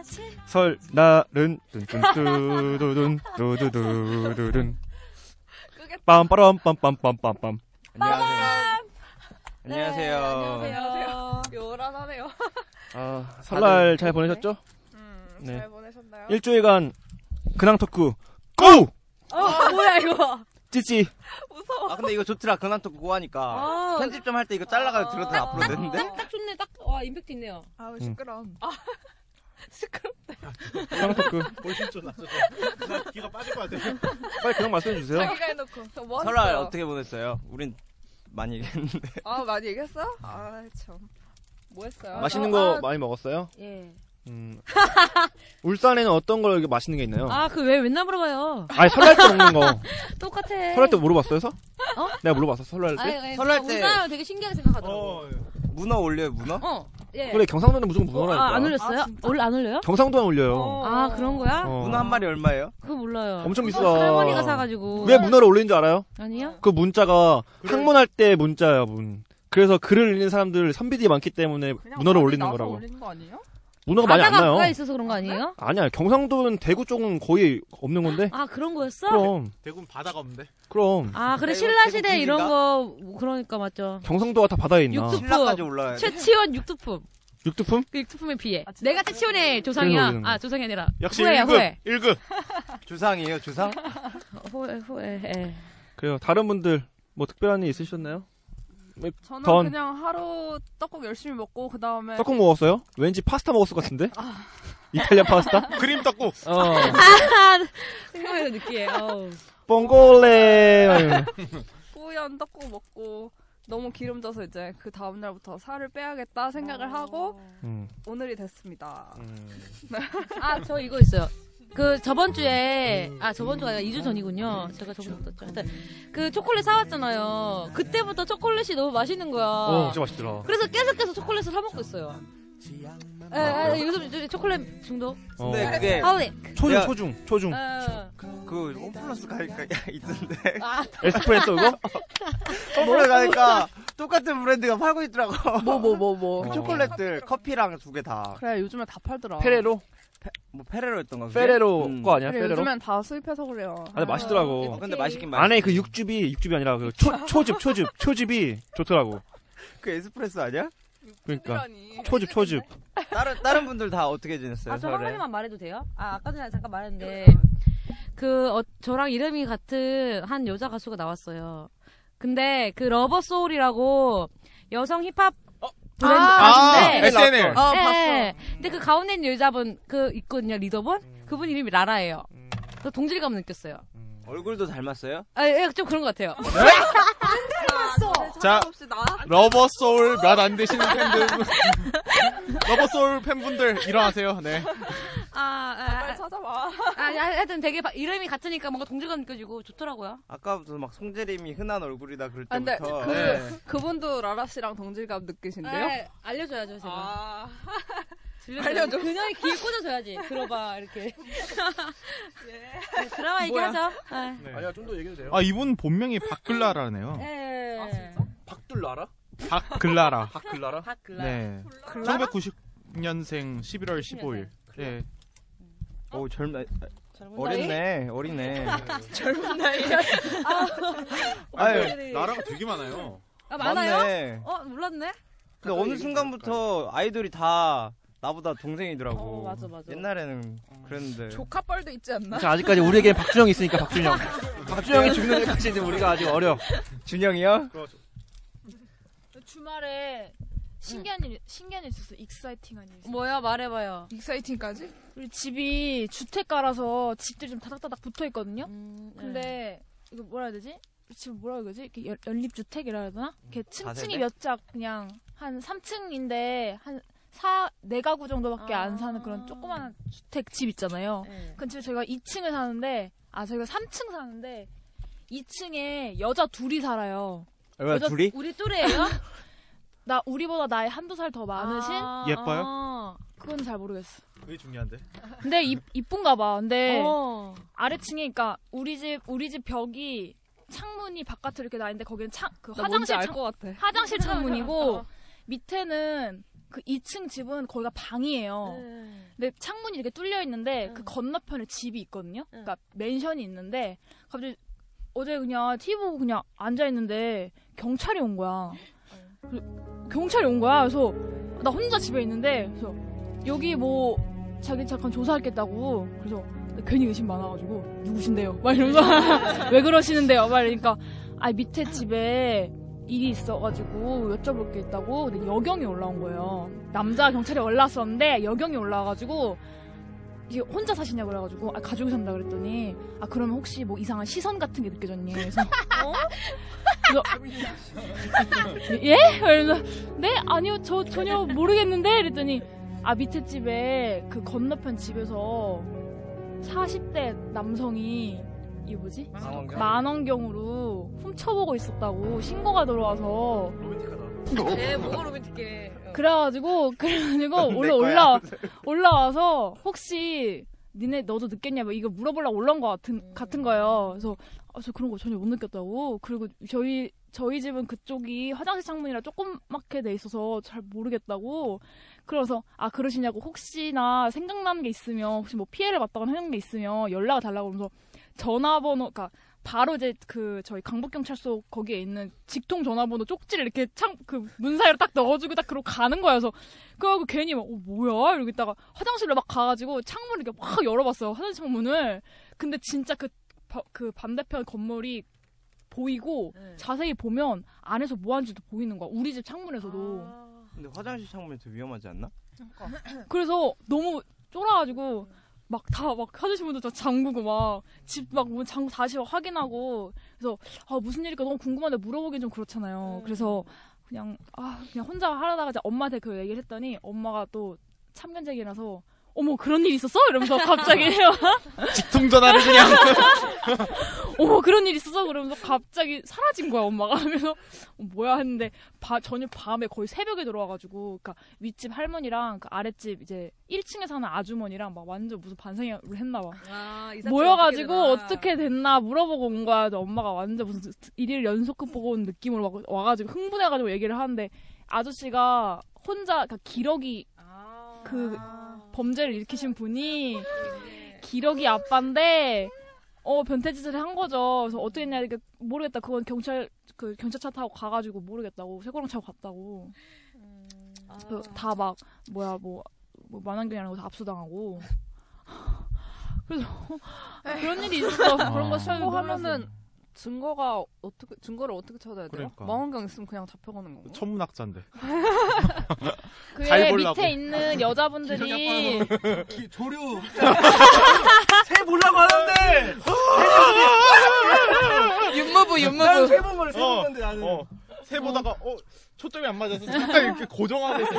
까지. 설날은 뚠뚠뚜두둔 두두두두둔 빰빠람 빰빰빰빰빰 안녕하세요. 네, 안녕하세요. 안녕하세요. 요란하네요. 아 설날 잘 보내셨죠? 음, 네. 잘 보내셨나요? 일주일간 근황 토크 go! 어, 뭐야 이거? 찌찌 무서워. 아 근데 이거 좋더라. 근황 토크 go 하니까 아. 편집 좀 할 때 이거 잘라가지고 들어다 앞으로 내는데. 딱 좋네. 딱 와 임팩트 있네요. 아우 시끄러. 아 시끄러. 근황 토크 볼신 좀나 귀가 빠질 것 같아. 빨리 근황 말씀해 주세요 자기가 해놓고 뭐 설날? 어떻게 보냈어요? 우린 많이 얘기했는데. 아 많이 얘기했어? 아 참. 뭐 했어요? 맛있는 저- 거 아, 많이 먹었어요? 예. 음. 울산에는 어떤 걸 이렇게 맛있는 게 있나요? 아, 그 왜 맨날 물어봐요? 아니 설날 때 먹는 거 똑같아. 설날 때 물어봤어요? 서? 어? 내가 물어봤어 설날 때? 아니, 아니, 설날 때- 울산하면 되게 신기하게 생각하더라고. 문어 올려요 문어? 어. 예. 그래 경상도는 무조건 문어라니까 아, 안 올렸어요? 원래 안 올려요? 경상도는 올려요 아, 그런 거야? 어. 문어 한 마리 얼마예요? 그거 몰라요. 엄청 비싸 할머니가 사가지고. 왜 문어를 올리는 줄 알아요? 아니요? 그 문자가 학문할 때 문자야 문. 그래서 글을 읽는 사람들 선비들이 많기 때문에 문어를 올리는 거라고. 올리는 거 아니에요? 문어가 많이 안 바다가 나요. 있어서 그런 거 아니에요? 아니야 경상도는 대구 쪽은 거의 없는 건데. 아, 그런 거였어? 그럼 대구는 바다가 없는데. 그럼 아, 그래, 신라 시대 대구 이런? 거, 그러니까 맞죠. 경상도가 다 바다에 있나? 육두- 신라까지 올라와요. 최치원 육두품. 육두품? 그 육두품에 비해. 내가 최치원의 조상이야. 그래서 올리는 아. 조상이 아니라. 역시 후회야, 1급. 후회. 1급. 주상이에요 주상? 어, 후회, 후회, 예. 그래요. 다른 분들 뭐 특별한 일 있으셨나요? 왜 저는 던. 그냥 하루 떡국 열심히 먹고 그 다음에 떡국 먹었어요? 왠지 파스타 먹었을 것 같은데? 이탈리아 파스타? 크림 떡국. 어. 생각해도 느끼해. 어우. 뽕골레. 뿌연 떡국 먹고 너무 기름져서 이제 그 다음 날부터 살을 빼야겠다 생각을 하고 음. 오늘이 됐습니다. 아, 저 이거 있어요. 그 저번 주에 아 저번 주가 아니라 2주 전이군요. 제가 저번 주 떴죠. 하여튼 그 초콜릿 사왔잖아요. 그때부터 초콜릿이 너무 맛있는 거야. 어, 진짜 맛있더라. 그래서 계속 계속 초콜릿을 사 먹고 있어요. 에, 에, 요즘 요즘 초콜릿 중독. 어. 근데 그게 하울릭. 초중, 내가- 초중, 초중. 에. 그 홈플러스 가니까 있던데. 아, 에스프레소 이거? 홈플러스 가니까 똑같은 브랜드가 팔고 있더라고. 뭐 뭐 뭐 뭐. 그 초콜릿들 커피랑 두 개 다. 그래 요즘에 다 팔더라. 페레로? 뭐 페레로였던 거. 그게? 페레로 음. 거 아니야? 그래, 페레로? 요즘엔 다 수입해서 그래요. 아, 근데 맛있더라고. 어, 근데 맛있긴 맛있어. 안에 그 육즙이 육즙이 아니라 그 초, 초즙 초즙 초즙이 좋더라고. 그 에스프레소 아니야? 그러니까. 초즙 초즙. 다른 다른 분들 다 어떻게 지냈어요? 아, 저한 설에? 가지만 말해도 돼요? 아, 아까 전에 잠깐 말했는데 그 어, 저랑 이름이 같은 한 여자 가수가 나왔어요. 근데 그 러버 소울이라고 여성 힙합 브랜드 아, 가수인데 SNL. 아 예, 봤어. 예. 근데 그 가운데 있는 여자분 그 있거든요 리더분 그분 이름이 라라예요. 그래서 동질감을 느꼈어요. 얼굴도 닮았어요? 아, 예, 좀 그런 것 같아요. 자, 없이 나. 러버 소울 몇 안 되시는 팬들. 러버 소울 팬분들 일어나세요. 네. 아, 아, 빨리 찾아봐. 아, 아, 하여튼 되게 바- 이름이 같으니까 뭔가 동질감 느껴지고 좋더라고요. 아까부터 막 송재림이 흔한 얼굴이다 그럴 아, 근데 때부터. 그 네. 그분도 라라 씨랑 동질감 느끼신데요? 네, 알려줘야죠, 제가. 아. 알려줘. 그녀의 귀에 꽂아줘야지. 들어봐, 이렇게. 네, 드라마 얘기하죠. 네. 아니야 좀 더 얘기해도 돼요. 아, 이분 본명이 박글라라네요. 네. 박둘라라? 박글라라. 박글라라? 박 글라. 네. 1990년생 11월 15일. 네. 오젊 어렸네, 어리네. 젊은 나이에. 아유, 나라가 되게 많아요. 아, 많아요? 맞네. 어, 몰랐네? 근데 어느 순간부터 아이돌이 다 나보다 동생이더라고. 어, 맞아, 맞아. 옛날에는 그랬는데. 조카뻘도 있지 않나? 자, 아직까지 우리에겐 박준영이 있으니까 박준영. 박준영이 죽는 데까지는 우리가 아직 어려. 준영이요? 주말에 신기한 일 신기한 일 있었어. exciting한 일. 있었어. 뭐야, 말해봐요. exciting까지? 우리 집이 주택가라서 집들이 좀 다닥다닥 붙어 있거든요. 음, 네. 근데 이거 뭐라 해야 되지? 지금 뭐라 해야 되지? 이렇게 연- 연립주택이라 해야 되나? 이렇게 층층이? 몇 짝 그냥 한 3층인데 한 사, 네 가구 정도밖에 안 사는 그런 조그마한 주택 집 있잖아요. 네. 그 집에 저희가 2층을 사는데 아 저희가 3층 사는데 2층에 여자 둘이 살아요. 여자 둘이? 우리 또래예요? 나 우리보다 나이 한두 살 더 많으신? 아, 예뻐요? 아. 그건 잘 모르겠어. 그게 중요한데. 근데 이, 이쁜가 봐. 근데 어. 아래층에 그러니까 우리 집 우리 집 벽이 창문이 바깥으로 이렇게 나 있는데 거기는 창그나 뭔지 화장실 알 창- 것 같아. 화장실 창문이고 어. 밑에는 그 2층 집은 거기가 방이에요. 근데 창문이 이렇게 뚫려 있는데 그 건너편에 집이 있거든요. 그러니까 맨션이 있는데 갑자기 어제 그냥 TV 보고 그냥 앉아 있는데 경찰이 온 거야. 경찰이 온 거야. 그래서 나 혼자 집에 있는데 그래서 여기 뭐 자기 잠깐 조사하겠다고 그래서 괜히 의심 많아가지고 누구신데요? 막 이러면서 왜 그러시는데요? 막 이러니까 아 밑에 집에 일이 있어가지고 여쭤볼 게 있다고 근데 여경이 올라온 거예요. 남자 경찰이 올라왔었는데 여경이 올라와가지고 이게 혼자 사시냐 그래가지고 아 가족이 산다 그랬더니 아 그러면 혹시 뭐 이상한 시선 같은 게 느껴졌니? 그래서 그래서 예? 그래서 네 아니요 저 전혀 모르겠는데 이랬더니 아 밑에 집에 그 건너편 집에서 40대 남성이 이 뭐지 망원경? 만원경으로 훔쳐보고 있었다고 신고가 들어와서 에 뭐가 로맨틱해. 그래가지고 그래가지고 내 올라. 올라 올라와서 혹시 니네 너도 느꼈냐 뭐 이거 물어보려고 올라온 것 같은 같은 거예요. 그래서 아, 저 그런 거 전혀 못 느꼈다고. 그리고 저희 저희 집은 그쪽이 화장실 창문이라 조그맣게 돼 있어서 잘 모르겠다고. 그래서 아 그러시냐고 혹시나 생각나는 게 있으면 혹시 뭐 피해를 봤다거나 하는 게 있으면 연락을 달라고 그러면서 전화번호 그러니까 바로 이제 그 저희 강북경찰서 거기에 있는 직통 전화번호 쪽지를 이렇게 창 그 문 사이로 딱 넣어주고 딱 그러고 가는 거야. 그래서 그하고 괜히 막 어, 뭐야 이러고 있다가 화장실로 막 가가지고 창문을 이렇게 확 열어봤어요. 화장실 창문을. 근데 진짜 그, 바- 그 반대편 건물이 보이고 자세히 보면 안에서 뭐 하는지도 보이는 거야. 우리 집 창문에서도. 근데 화장실 창문이 더 위험하지 않나? 그래서 너무 쫄아가지고 막 다막 화장실 문도 다 잠그고 막 집 막 문 잠고 다시 막 확인하고 그래서 아 무슨 일일까 너무 궁금한데 물어보긴 좀 그렇잖아요. 그래서 그냥 아 그냥 혼자 하다가 이제 엄마한테 그 얘기를 했더니 엄마가 또 참견적이라서 어머 그런 일이 있었어? 이러면서 갑자기 직통 전화를 그냥. 어머 그런 일이 있었어? 그러면서 갑자기 사라진 거야 엄마가 그래서 어, 뭐야 했는데 바, 전혀 밤에 거의 새벽에 들어와가지고 그니까 윗집 할머니랑 그 아랫집 이제 1층에 사는 아주머니랑 막 완전 무슨 반성을 했나 봐 아, 모여가지고 어떻게 어떻게, 됐나 물어보고 온 거야 엄마가 완전 무슨 일일 연속극 보고 온 느낌으로 막 와가지고 흥분해가지고 얘기를 하는데 아저씨가 혼자 그러니까 기러기 그 범죄를 일으키신 분이 기러기 아빠인데 어 변태 짓을 한 거죠. 그래서 어떻게 했냐 이게 모르겠다. 그건 경찰 그 경찰차 타고 가가지고 모르겠다고 쇠고랑 차고 갔다고. 다막 뭐야 뭐, 뭐 만환경이라는 거 다 압수당하고. 그래서 그런 일이 있어. 그런 거 하면은 하면은 증거가 어떻게 증거를 어떻게 찾아야 돼요? 그러니까. 망원경 있으면 그냥 잡혀가는 건가? 천문학자인데. 그잘 보려고. 밑에 있는 여자분들이 조류 새 보려고 하는데 윤무부 윤무부. 난 세번을 세 어, 보는데 나는 어. 새 보다가 어 초점이 안 맞아서 잠깐 이렇게 고정하고 있어.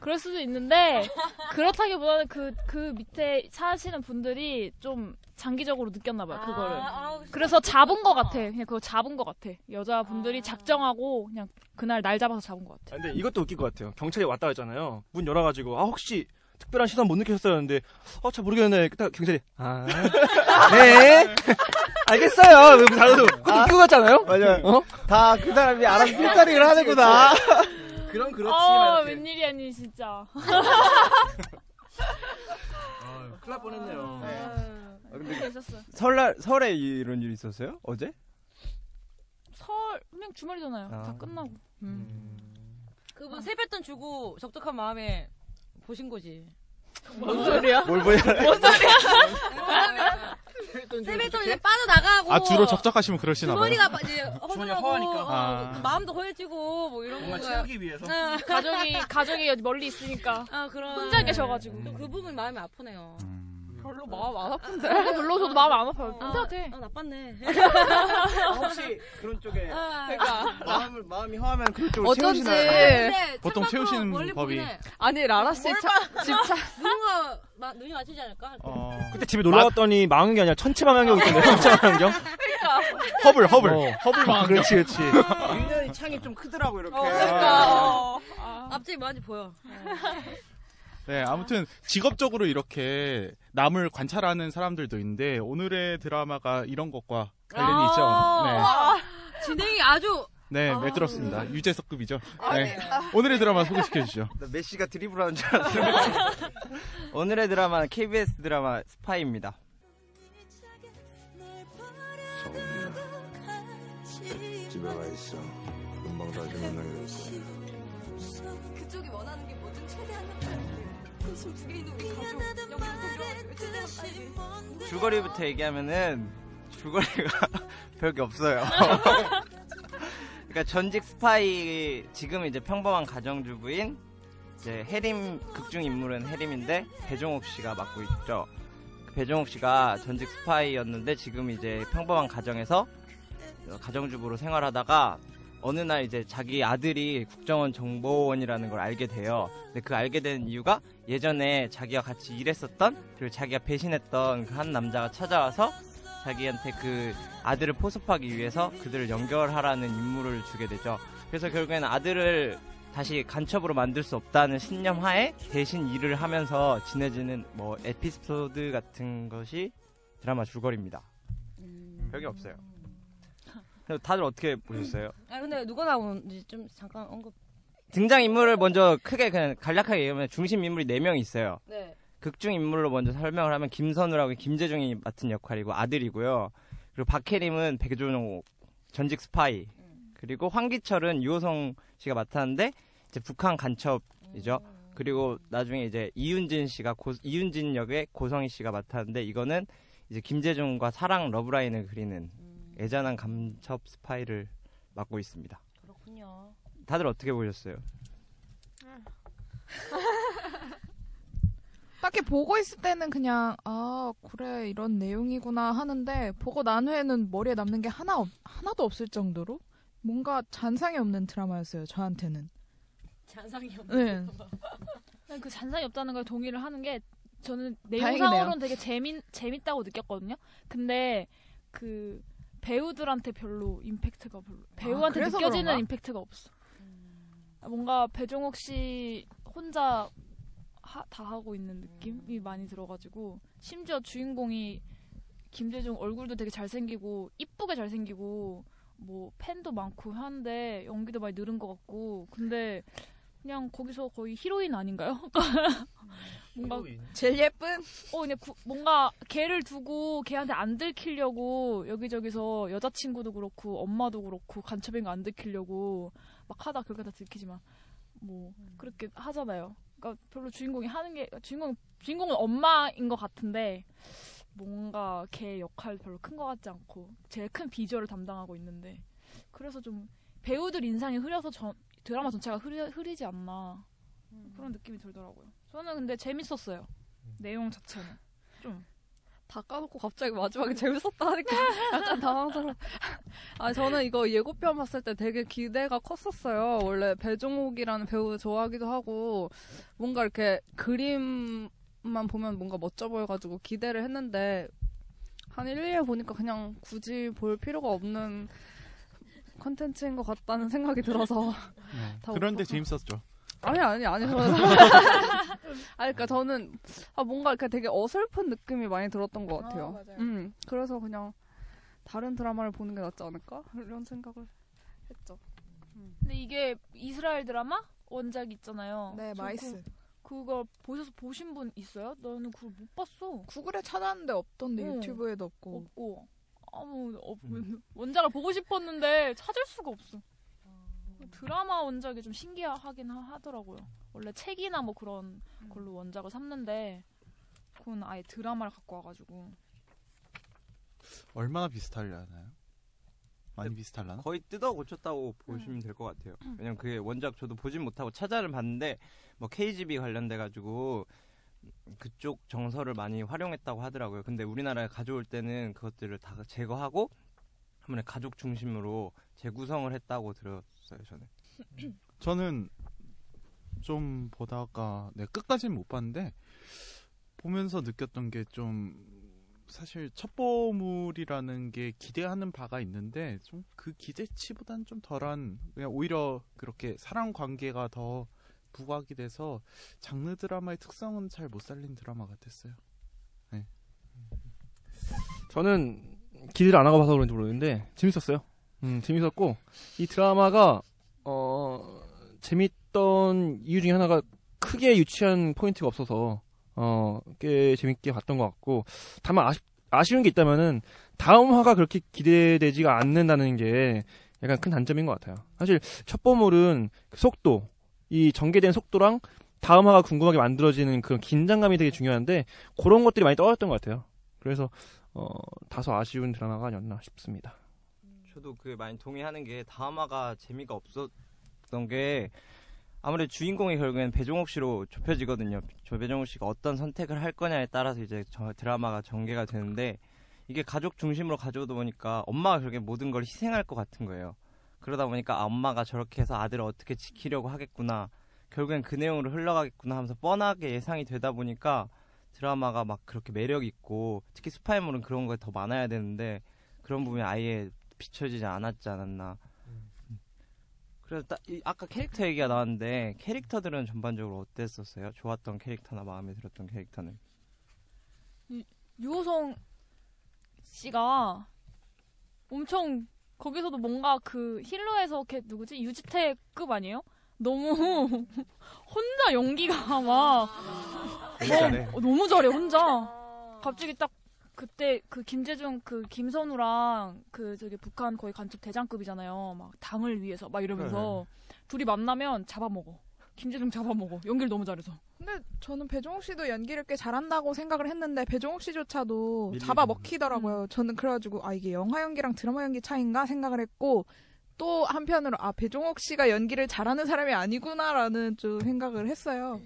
그럴 수도 있는데 그렇다기보다는 그그 밑에 사시는 분들이 좀 장기적으로 느꼈나 봐요 그거를. 그래서 잡은 것 같아. 그냥 그거 잡은 것 같아. 여자분들이 작정하고 그냥 그날 날 잡아서 잡은 것 같아. 아, 근데 이것도 웃긴 것 같아요. 경찰이 왔다 했잖아요. 문 열어가지고 아 혹시 특별한 시선 못 느끼셨어요? 했는데 어잘 모르겠네. 딱 경찰이 아 네. 알겠어요. 왜 다들 그것도 웃기고 갔잖아요. 맞아요. 어? 다 그 사람이 알아서 필터링을 하는구나. 그럼 그렇지. 어. 웬일이야, 니 진짜. 큰일 날 뻔했네요. 근데 있었어요. 설날 설에 이런 일이 있었어요? 어제? 설 그냥 주말이잖아요. 다 아. 끝나고. 그분 세뱃돈 주고 적적한 마음에 보신 거지. 뭔 소리야? 뭘 보냐? 뭔 소리야? 세뱃돈 이제 빠져나가고. 아 주로 적적하시면 그러시나 봐요. 주머니가 빠- 이제 허하니까. 어, 아. 마음도 허해지고 뭐 이런 뭔가 거가- 채우기 위해서? 응. 가족이 가족이 어디 멀리 있으니까 아 그런 혼자 계셔가지고 그, 그 부분 마음이 아프네요. 별로 마음 안 아픈데. 별로 저도 마음 안 아파요. 아, 근데 아, 나빴네. 혹시 그런 쪽에 그러니까. 마음을 마음이 허하면 그런 쪽으로 어쩐지. 채우시나요? 보통 채우시는 법이 아니 라라 씨 차- 집차 누군가 마, 눈이 맞추지 않을까? 어, 그때 집에 놀러 갔더니 망한 게 아니라 천체 망원경 있던데. 천체 망원경? 허블 허블 어. 허블 망. 그렇지, 그렇지. 유년이 창이 좀 크더라고 이렇게. 그러니까. 앞집이 많이 보여. 네, 아무튼 직업적으로 이렇게 남을 관찰하는 사람들도 있는데 오늘의 드라마가 이런 것과 관련이 아. 있죠. 진행이 아주 네, 네, 매끄럽습니다. 유재석급이죠. 네. 오늘의 드라마 소개시켜 주시죠. 나 메시가 드리블하는 줄 알았어요. 오늘의 드라마는 KBS 드라마 스파이입니다. 집에 가 있어. 금방 다시 만나게 될 거야. 그쪽이 원하는 게 우리 가족 여기 빨리 줄거리부터 얘기하면은 줄거리가 별게 없어요. 그러니까 전직 스파이 지금 이제 평범한 가정주부인 이제 해림 극중 인물은 해림인데 배종옥 씨가 맡고 있죠. 그 배종옥 씨가 전직 스파이였는데 지금 이제 평범한 가정에서 가정주부로 생활하다가 어느 날 이제 자기 아들이 국정원 정보원이라는 걸 알게 돼요. 근데 그 알게 된 이유가 예전에 자기가 같이 일했었던 그리고 자기가 배신했던 그 한 남자가 찾아와서 자기한테 그 아들을 포섭하기 위해서 그들을 연결하라는 임무를 주게 되죠. 그래서 결국에는 아들을 다시 간첩으로 만들 수 없다는 신념 하에 대신 일을 하면서 지내지는 뭐 에피소드 같은 것이 드라마 줄거리입니다. 별게 없어요. 다들 어떻게 보셨어요? 아 근데 누가 나오는지 좀 잠깐 언급. 등장 인물을 먼저 크게 그냥 간략하게 얘기하면 중심 인물이 4명 있어요. 네. 극중 인물로 먼저 설명을 하면 김선우라고 김재중이 맡은 역할이고 아들이고요. 그리고 박혜림은 배종옥 전직 스파이. 그리고 황기철은 유오성 씨가 맡았는데 이제 북한 간첩이죠. 그리고 나중에 이제 이윤진 씨가 고, 이윤진 역의 고성희 씨가 맡았는데 이거는 이제 김재중과 사랑 love line을 그리는 애잔한 간첩 스파이를 맡고 있습니다. 그렇군요. 다들 어떻게 보셨어요? 딱히 보고 있을 때는 그냥 아 그래 이런 내용이구나 하는데 보고 난 후에는 머리에 남는 게 하나 없- 하나도 없을 정도로 뭔가 잔상이 없는 드라마였어요 저한테는. 잔상이 네. 그냥 그 잔상이 없다는 걸 동의를 하는 게 저는. 내용상으로는 되게 재미 재밌다고 느꼈거든요. 근데 그 배우들한테 별로 임팩트가 별로 배우한테 그래서 느껴지는 그런가? 임팩트가 없어. 뭔가 배종옥 씨 혼자 하, 다 하고 있는 느낌이 많이 들어가지고 심지어 주인공이 김재중 얼굴도 되게 잘생기고 이쁘게 잘생기고 뭐 팬도 많고 하는데 연기도 많이 늘은 것 같고 근데 그냥 거기서 거의 히로인 아닌가요? 뭔가 제일 예쁜? 어 그냥 구- 뭔가 걔를 두고 걔한테 안 들키려고 여기저기서 여자친구도 그렇고 엄마도 그렇고 간첩인 거 안 들키려고 막 하다 결국 다 들키지만 뭐 그렇게 하잖아요. 그러니까 별로 주인공이 하는 게 주인공 주인공은 엄마인 것 같은데 뭔가 걔 역할 별로 큰 것 같지 않고 제일 큰 비주얼을 담당하고 있는데 그래서 좀 배우들 인상이 흐려서 전, 드라마 전체가 흐리, 흐리지 않나 그런 느낌이 들더라고요. 저는 근데 재밌었어요. 내용 자체는 좀 다 까놓고 갑자기 마지막에 재밌었다 하니까 약간 당황스러워. 아 저는 이거 예고편 봤을 때 되게 기대가 컸었어요. 원래 배종옥이라는 배우 좋아하기도 하고 뭔가 이렇게 그림만 보면 뭔가 멋져 보여가지고 기대를 했는데 한 1, 2회 보니까 그냥 굳이 볼 필요가 없는 컨텐츠인 것 같다는 생각이 들어서 다 그런데. 재밌었죠. 아니 아니 아니 아니 그러니까 저는 아 뭔가 이렇게 되게 어설픈 느낌이 많이 들었던 것 같아요. 아, 맞아요. 음 그래서 그냥 다른 드라마를 보는 게 낫지 않을까 이런 생각을 했죠. 근데 이게 이스라엘 드라마 원작 있잖아요. 네, 저 MICE. 그, 그거 보셔서 보신 분 있어요? 나는 그걸 못 봤어. 구글에 찾았는데 없던데 어. 유튜브에도 없고. 없고 아무 없 원작을 보고 싶었는데 찾을 수가 없어. 드라마 원작이 좀 신기하긴 하- 하더라고요. 원래 책이나 뭐 그런 걸로 원작을 삼는데 그건 아예 드라마를 갖고 와가지고 얼마나 비슷하려나요? 많이 비슷하려나? 거의 뜯어 고쳤다고 보시면 될 것 같아요. 왜냐면 그게 원작 저도 보진 못하고 찾아를 봤는데 뭐 KGB 관련돼 가지고 그쪽 정서를 많이 활용했다고 하더라고요. 근데 우리나라에 가져올 때는 그것들을 다 제거하고 한 번에 가족 중심으로 재구성을 했다고 들었어요. 저는. 저는 좀 보다가 네, 끝까지는 못 봤는데 보면서 느꼈던 게 좀 사실 첩보물이라는 게 기대하는 바가 있는데 좀 그 기대치보다는 좀 덜한 그냥 오히려 그렇게 사랑 관계가 더 부각이 돼서 장르 드라마의 특성은 잘 못 살린 드라마 같았어요. 네. 저는 기대를 안 하고 봐서 그런지 모르겠는데 재밌었어요. 음, 재밌었고 이 드라마가 어 재밌던 이유 중에 하나가 크게 유치한 포인트가 없어서 어 꽤 재밌게 봤던 것 같고 다만 아쉽, 아쉬운 게 있다면은 다음 화가 그렇게 기대되지가 않는다는 게 약간 큰 단점인 것 같아요. 사실 첩보물은 그 속도 이 전개된 속도랑 다음 화가 궁금하게 만들어지는 그런 긴장감이 되게 중요한데 그런 것들이 많이 떨어졌던 것 같아요. 그래서 어, 다소 아쉬운 드라마가 아니었나 싶습니다. 저도 그 많이 동의하는 게 다음화가 재미가 없었던 게 아무래도 주인공이 결국엔 배종옥 씨로 좁혀지거든요. 저 배종옥 씨가 어떤 선택을 할 거냐에 따라서 이제 저 드라마가 전개가 되는데 이게 가족 중심으로 가져오다 보니까 엄마가 결국에 모든 걸 희생할 것 같은 거예요. 그러다 보니까 아, 엄마가 저렇게 해서 아들을 어떻게 지키려고 하겠구나. 결국엔 그 내용으로 흘러가겠구나 하면서 뻔하게 예상이 되다 보니까 드라마가 막 그렇게 매력 있고 특히 스파이물은 그런 거더 많아야 되는데 그런 부분이 아예 비춰지지 않았지 않았나. 음. 그래서 딱 이- 아까 캐릭터 얘기가 나왔는데 캐릭터들은 전반적으로 어땠었어요? 좋았던 캐릭터나 마음에 들었던 캐릭터는? 이- 유호성 씨가 엄청 거기서도 뭔가 그 힐러에서 걔 누구지 유지태급 아니에요? 너무 혼자 연기가 막 잘해. 어, 너무 잘해 혼자. 갑자기 딱 그때 그 김재중 그 김선우랑 그 저기 북한 거의 간첩 대장급이잖아요. 막 당을 위해서 막 이러면서 둘이 만나면 잡아먹어. 김재중 잡아먹어. 연기를 너무 잘해서. 근데 저는 배종욱 씨도 연기를 꽤 잘한다고 생각을 했는데 배종욱 씨조차도 밀리는 잡아 먹히더라고요. 저는 그래가지고 아 이게 영화 연기랑 드라마 연기 차인가 생각을 했고 또 한편으로 아 배종욱 씨가 연기를 잘하는 사람이 아니구나라는 좀 생각을 했어요.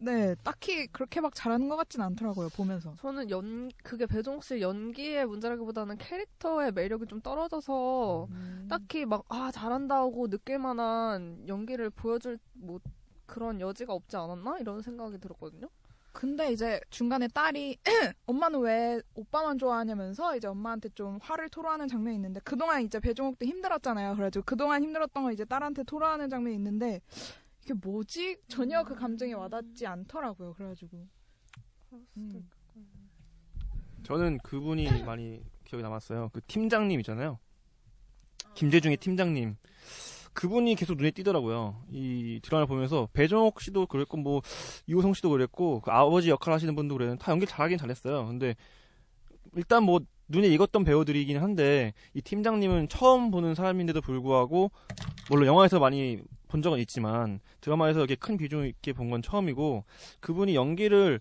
네, 딱히 그렇게 막 잘하는 것 같진 않더라고요 보면서. 저는 연 그게 배종욱 씨 연기의 문제라기보다는 캐릭터의 매력이 좀 떨어져서 딱히 막 아 잘한다고 느낄 만한 연기를 보여줄 뭐 그런 여지가 없지 않았나 이런 생각이 들었거든요. 근데 이제 중간에 딸이 엄마는 왜 오빠만 좋아하냐면서 이제 엄마한테 좀 화를 토로하는 장면이 있는데 그동안 이제 배종욱도 힘들었잖아요. 그래가지고 그동안 힘들었던 걸 이제 딸한테 토로하는 장면이 있는데 이게 뭐지? 전혀 그 감정이 와닿지 않더라고요. 그래가지고 음. 저는 그분이 많이 기억에 남았어요. 그 팀장님 있잖아요. 김재중의 팀장님. 그분이 계속 눈에 띄더라고요. 이 드라마를 보면서 배정옥 씨도 그랬고 뭐 이호성 씨도 그랬고 그 아버지 역할 하시는 분도 그랬는데 다 연기 잘하긴 잘했어요. 근데 일단 뭐 눈에 익었던 배우들이긴 한데 이 팀장님은 처음 보는 사람인데도 불구하고 물론 영화에서 많이 본 적은 있지만 드라마에서 이렇게 큰 비중 있게 본 건 처음이고 그분이 연기를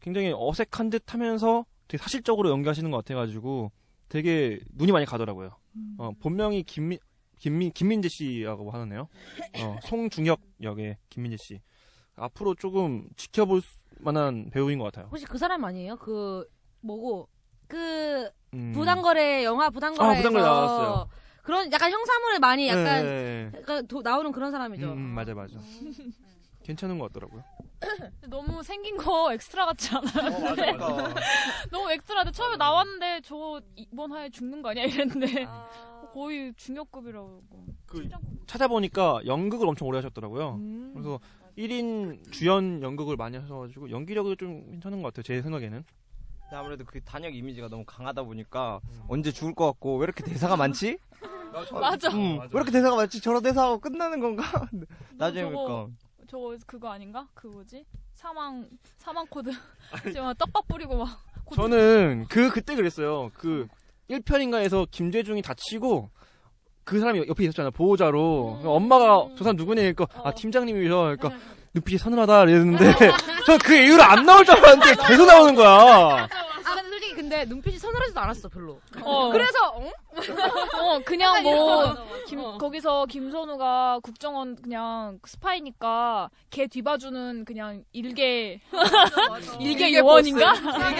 굉장히 어색한 듯 하면서 되게 사실적으로 연기하시는 것 같아가지고 되게 눈이 많이 가더라고요. 어, 본명이 김민, 김민, 김민재 씨라고 하네요. 어, 송중혁 역의 김민재 씨. 앞으로 조금 지켜볼 수- 만한 배우인 것 같아요. 혹시 그 사람 아니에요? 그 뭐고 그 음. 부당거래 영화 부당거래에서 아, 부당거래 나왔어요. 그런 약간 형사물을 많이 약간 네. 약간 도- 나오는 그런 사람이죠. 음, 음, 맞아, 맞아. 괜찮은 것 같더라고요. 너무 생긴 거 엑스트라 같지 않아요? 어, 맞아, 맞아. 너무 엑스트라데 처음에 나왔는데 저 이번 화에 죽는 거 아니야 이랬는데 거의 중역급이라고. 그 찾아보니까 연극을 엄청 오래 하셨더라고요. 음. 그래서 1인 주연 연극을 많이 하셔가지고 연기력이 좀 괜찮은 것 같아요. 제 생각에는. 아무래도 그 단역 이미지가 너무 강하다 보니까 언제 죽을 것 같고 왜 이렇게 대사가 많지? 맞아. 음, 왜 이렇게 대사가 많지? 저런 대사하고 끝나는 건가? 나중에 저거 보니까 저거 그거 아닌가? 그 뭐지? 사망 사망 코드. 지금 떡밥 뿌리고 막. 코드. 저는 그 그때 그랬어요. 그 1편인가에서 김재중이 다치고 그 사람이 옆에 있었잖아요. 보호자로. 엄마가 저 사람 누구냐 그러니까 아 팀장님이셔. 그러니까 눈빛이 서늘하다 이랬는데 저 그 이후로 안 나올 줄 알았는데 계속 나오는 거야. 아 근데 눈빛이 서늘하지도 않았어 별로. 어. 그래서 어? 어 그냥 뭐 김, 어. 거기서 김선우가 국정원 그냥 스파이니까 걔 뒤봐주는 그냥 일개 일개 일개 요원인가?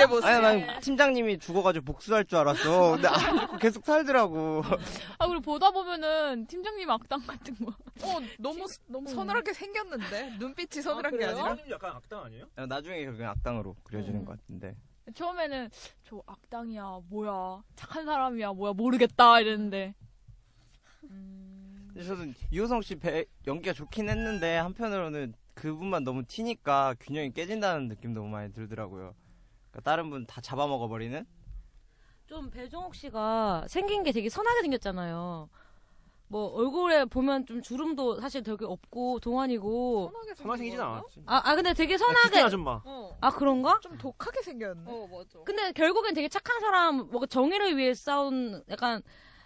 보스. 아니 난 팀장님이 죽어가지고 복수할 줄 알았어. 근데 안 죽고 계속 살더라고. 아 그리고 보다 보면은 팀장님 악당 같은 거. 어 너무 너무 서늘하게 생겼는데 눈빛이 서늘한 게 그래요? 아니라. 약간 악당 아니에요? 나중에 결국엔 악당으로 그려지는 것 같은데. 처음에는 저 악당이야 뭐야 착한 사람이야 뭐야 모르겠다 이랬는데 근데 저도 유호성 씨 배, 연기가 좋긴 했는데 한편으로는 그분만 너무 튀니까 균형이 깨진다는 느낌 너무 많이 들더라고요. 그러니까 다른 분 다 잡아먹어 버리는. 좀 배종옥 씨가 생긴 게 되게 선하게 생겼잖아요. 뭐 얼굴에 보면 좀 주름도 사실 되게 없고 동안이고 선하게 생기진 않았지. 아, 아 근데 되게 선하게 아줌마. 아 그런가? 좀 독하게 생겼네. 어 맞아. 근데 결국엔 되게 착한 사람, 뭐 정의를 위해 싸운 약간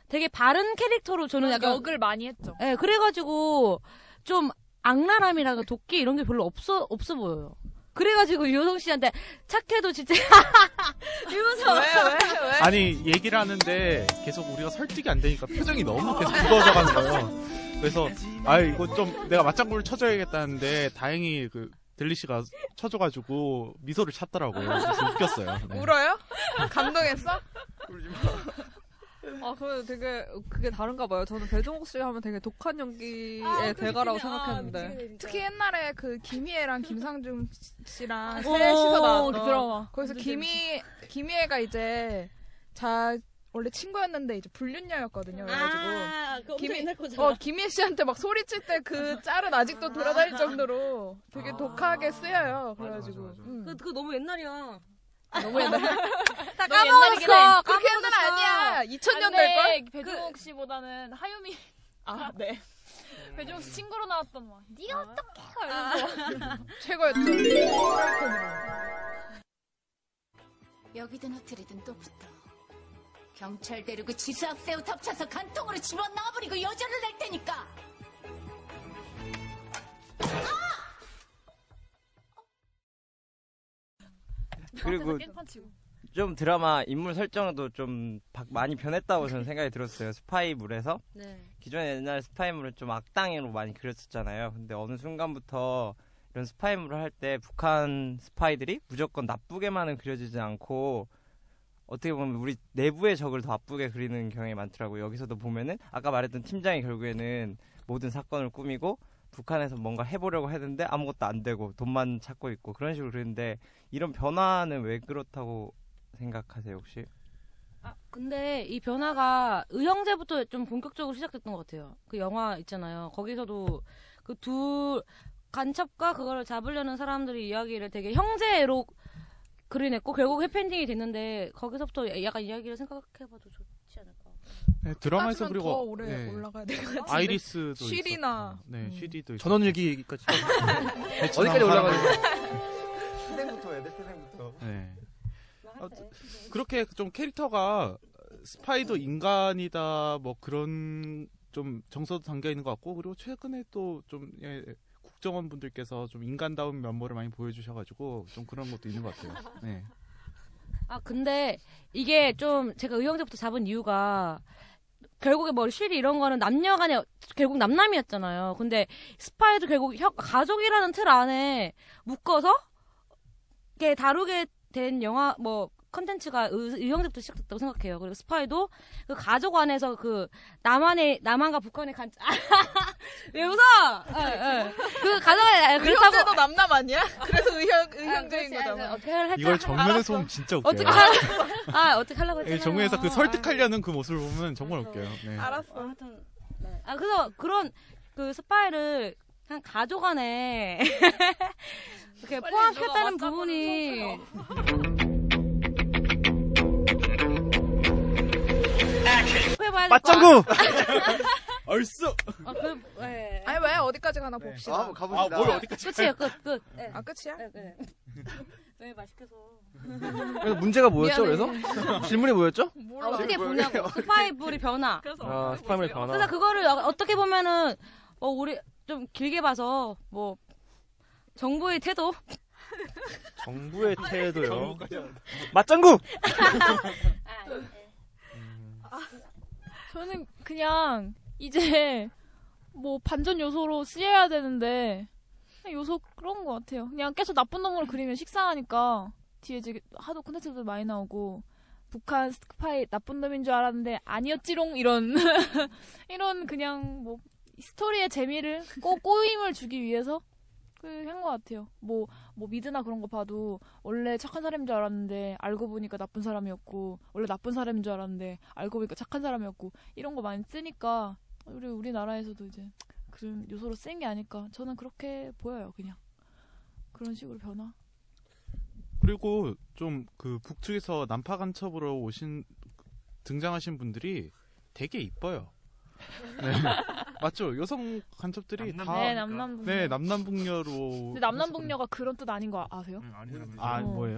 되게 바른 캐릭터로 저는 약간 역을 많이 했죠. 예, 그래가지고 좀 악랄함이랑 도끼 이런 게 별로 없어 없어 보여요. 그래가지고 유호성 씨한테 착해도 진짜 이러면서 아니 얘기를 하는데 계속 우리가 설득이 안 되니까 표정이 너무 계속 굳어져 가는 거예요. 그래서 아 이거 좀 내가 맞장구를 쳐줘야겠다는데 다행히 그 델리 씨가 쳐줘가지고 미소를 찾더라고요. 그래서 웃겼어요. 네. 울어요? 감동했어? 아, 그래도 되게 그게 다른가 봐요. 저는 배종옥 씨 하면 되게 독한 연기의 아, 대가라고 그치, 그치. 아, 생각했는데. 특히 옛날에 그 김희애랑 김상중 씨랑 어, 셋이서 나왔던 그 드라마. 거기서 김희 김희애가 이제 자 원래 친구였는데 이제 불륜녀였거든요. 그래가지고 김희 어 김희 씨한테 막 소리칠 때 그 짤은 아직도 돌아다닐 정도로 되게 독하게 쓰여요. 그래가지고 음. 그, 그거 너무 옛날이야. 너무 옛날. 다 까먹었어. 그렇게 옛날 까먹었어. 아니야. 2000년 안될 걸? 돼. 배종옥 씨보다는 하유미. 아, 네. 배종옥 씨 친구로 나왔던 막 네가 어떻게 아. 이러면서 최고였죠. 여기든 호텔이든 또 붙어. 경찰 데리고 지수학새우 덮쳐서 간통으로 집어넣어버리고 여자를 낼 테니까. 그리고. 좀 드라마 인물 설정도 좀 바- 많이 변했다고 저는 생각이 들었어요. 스파이물에서. 네. 기존에 옛날 스파이물은 좀 악당으로 많이 그렸었잖아요. 근데 어느 순간부터 이런 스파이물을 할 때 북한 스파이들이 무조건 나쁘게만은 그려지지 않고 어떻게 보면 우리 내부의 적을 더 나쁘게 그리는 경향이 많더라고요. 여기서도 보면은 아까 말했던 팀장이 결국에는 모든 사건을 꾸미고 북한에서 뭔가 해보려고 했는데 아무것도 안 되고 돈만 찾고 있고 그런 식으로 그리는데 이런 변화는 왜 그렇다고 생각하세요 혹시? 근데 이 변화가 의형제부터 좀 본격적으로 시작됐던 것 같아요. 그 영화 있잖아요. 거기서도 그둘 간첩과 그거를 잡으려는 사람들이 이야기를 되게 형제로 그려냈고 결국 해피엔딩이 됐는데 거기서부터 약간 이야기를 생각해봐도 좋지 않을까. 네, 드라마에서 그리고 더 오래 네. 올라가야 될 것 같은데. 아이리스도 쉬리나. 있었고, 네, 쉬리도 전원일기까지. 베트남 어디까지 올라가요? 네. 아무튼 그렇게 좀 캐릭터가 스파이도 인간이다 뭐 그런 좀 정서도 담겨 있는 것 같고 그리고 최근에 또좀 예, 국정원 분들께서 좀 인간다운 면모를 많이 보여주셔가지고 좀 그런 것도 있는 것 같아요. 네. 아 근데 이게 좀 제가 의형제부터 잡은 이유가 결국에 뭐 쉬리 이런 거는 남녀간에 결국 남남이었잖아요. 근데 스파이도 결국 혀- 가족이라는 틀 안에 묶어서 이렇게 다루게 된 영화 뭐 컨텐츠가 의- 의형제부터 시작됐다고 생각해요. 그리고 스파이도 그 가족 안에서 그 남한의 남한과 북한의 간 왜 웃어? 예, 예. 그 가족 안에 그렇다고 의형제도 남남 아니야? 그래서 의형 의형제인 그렇지. 거잖아. 어떻게 할까? 이걸 정면에서 보면 진짜 웃겨요. 어떻게 할, 아 어떻게 하려고 예, 했잖아요. 정면에서 그 설득하려는 그 모습을 보면 정말 웃겨요. 네. 알았어. 하여튼 네. 아 그래서 그런 그 스파이를 그냥 가족 안에 이렇게 포함했다는 부분이 맞장구! 같- 얼쑤. 아, 그, 네. 아니 왜 어디까지 가나 봅시다. 아, 가봅시다. 아, 뭘 어디까지 끝이에요, 끝, 끝. 네. 아 끝이야? 네. 왜 맛있게서. 그래서 문제가 뭐였죠? 미안해. 그래서 질문이 뭐였죠? 아, 어떻게 보냐고. 스파이불이 변화. 아, 스파이의 변화. 그래서 그거를 어- 어떻게 보면은 어 우리 좀 길게 봐서 뭐 정부의 태도 정부의 태도요. 맞장구. 저는 그냥 이제 뭐 반전 요소로 쓰여야 되는데 요소 그런 것 같아요. 그냥 계속 나쁜 놈으로 그리면 식상하니까 뒤에 이제 하도 콘텐츠도 많이 나오고 북한 스파이 나쁜 놈인 줄 알았는데 아니었지롱 이런 이런 그냥 뭐 스토리의 재미를 꼬, 꼬임을 주기 위해서 그한 것 같아요. 뭐, 뭐, 미드나 그런 거 봐도, 원래 착한 사람인 줄 알았는데, 알고 보니까 나쁜 사람이었고, 원래 나쁜 사람인 줄 알았는데, 알고 보니까 착한 사람이었고, 이런 거 많이 쓰니까, 우리, 우리나라에서도 이제, 그런 요소로 쓰인 게 아닐까. 저는 그렇게 보여요, 그냥. 그런 식으로 변화. 그리고 좀 그 북측에서 난파 간첩으로 오신 등장하신 분들이 되게 이뻐요. 네. 맞죠? 여성 간첩들이 다 네, 남남북녀. 네, 남남북녀로 근데 남남북녀가 그런 뜻 아닌 거 아세요? 아, 어. 뭐예요?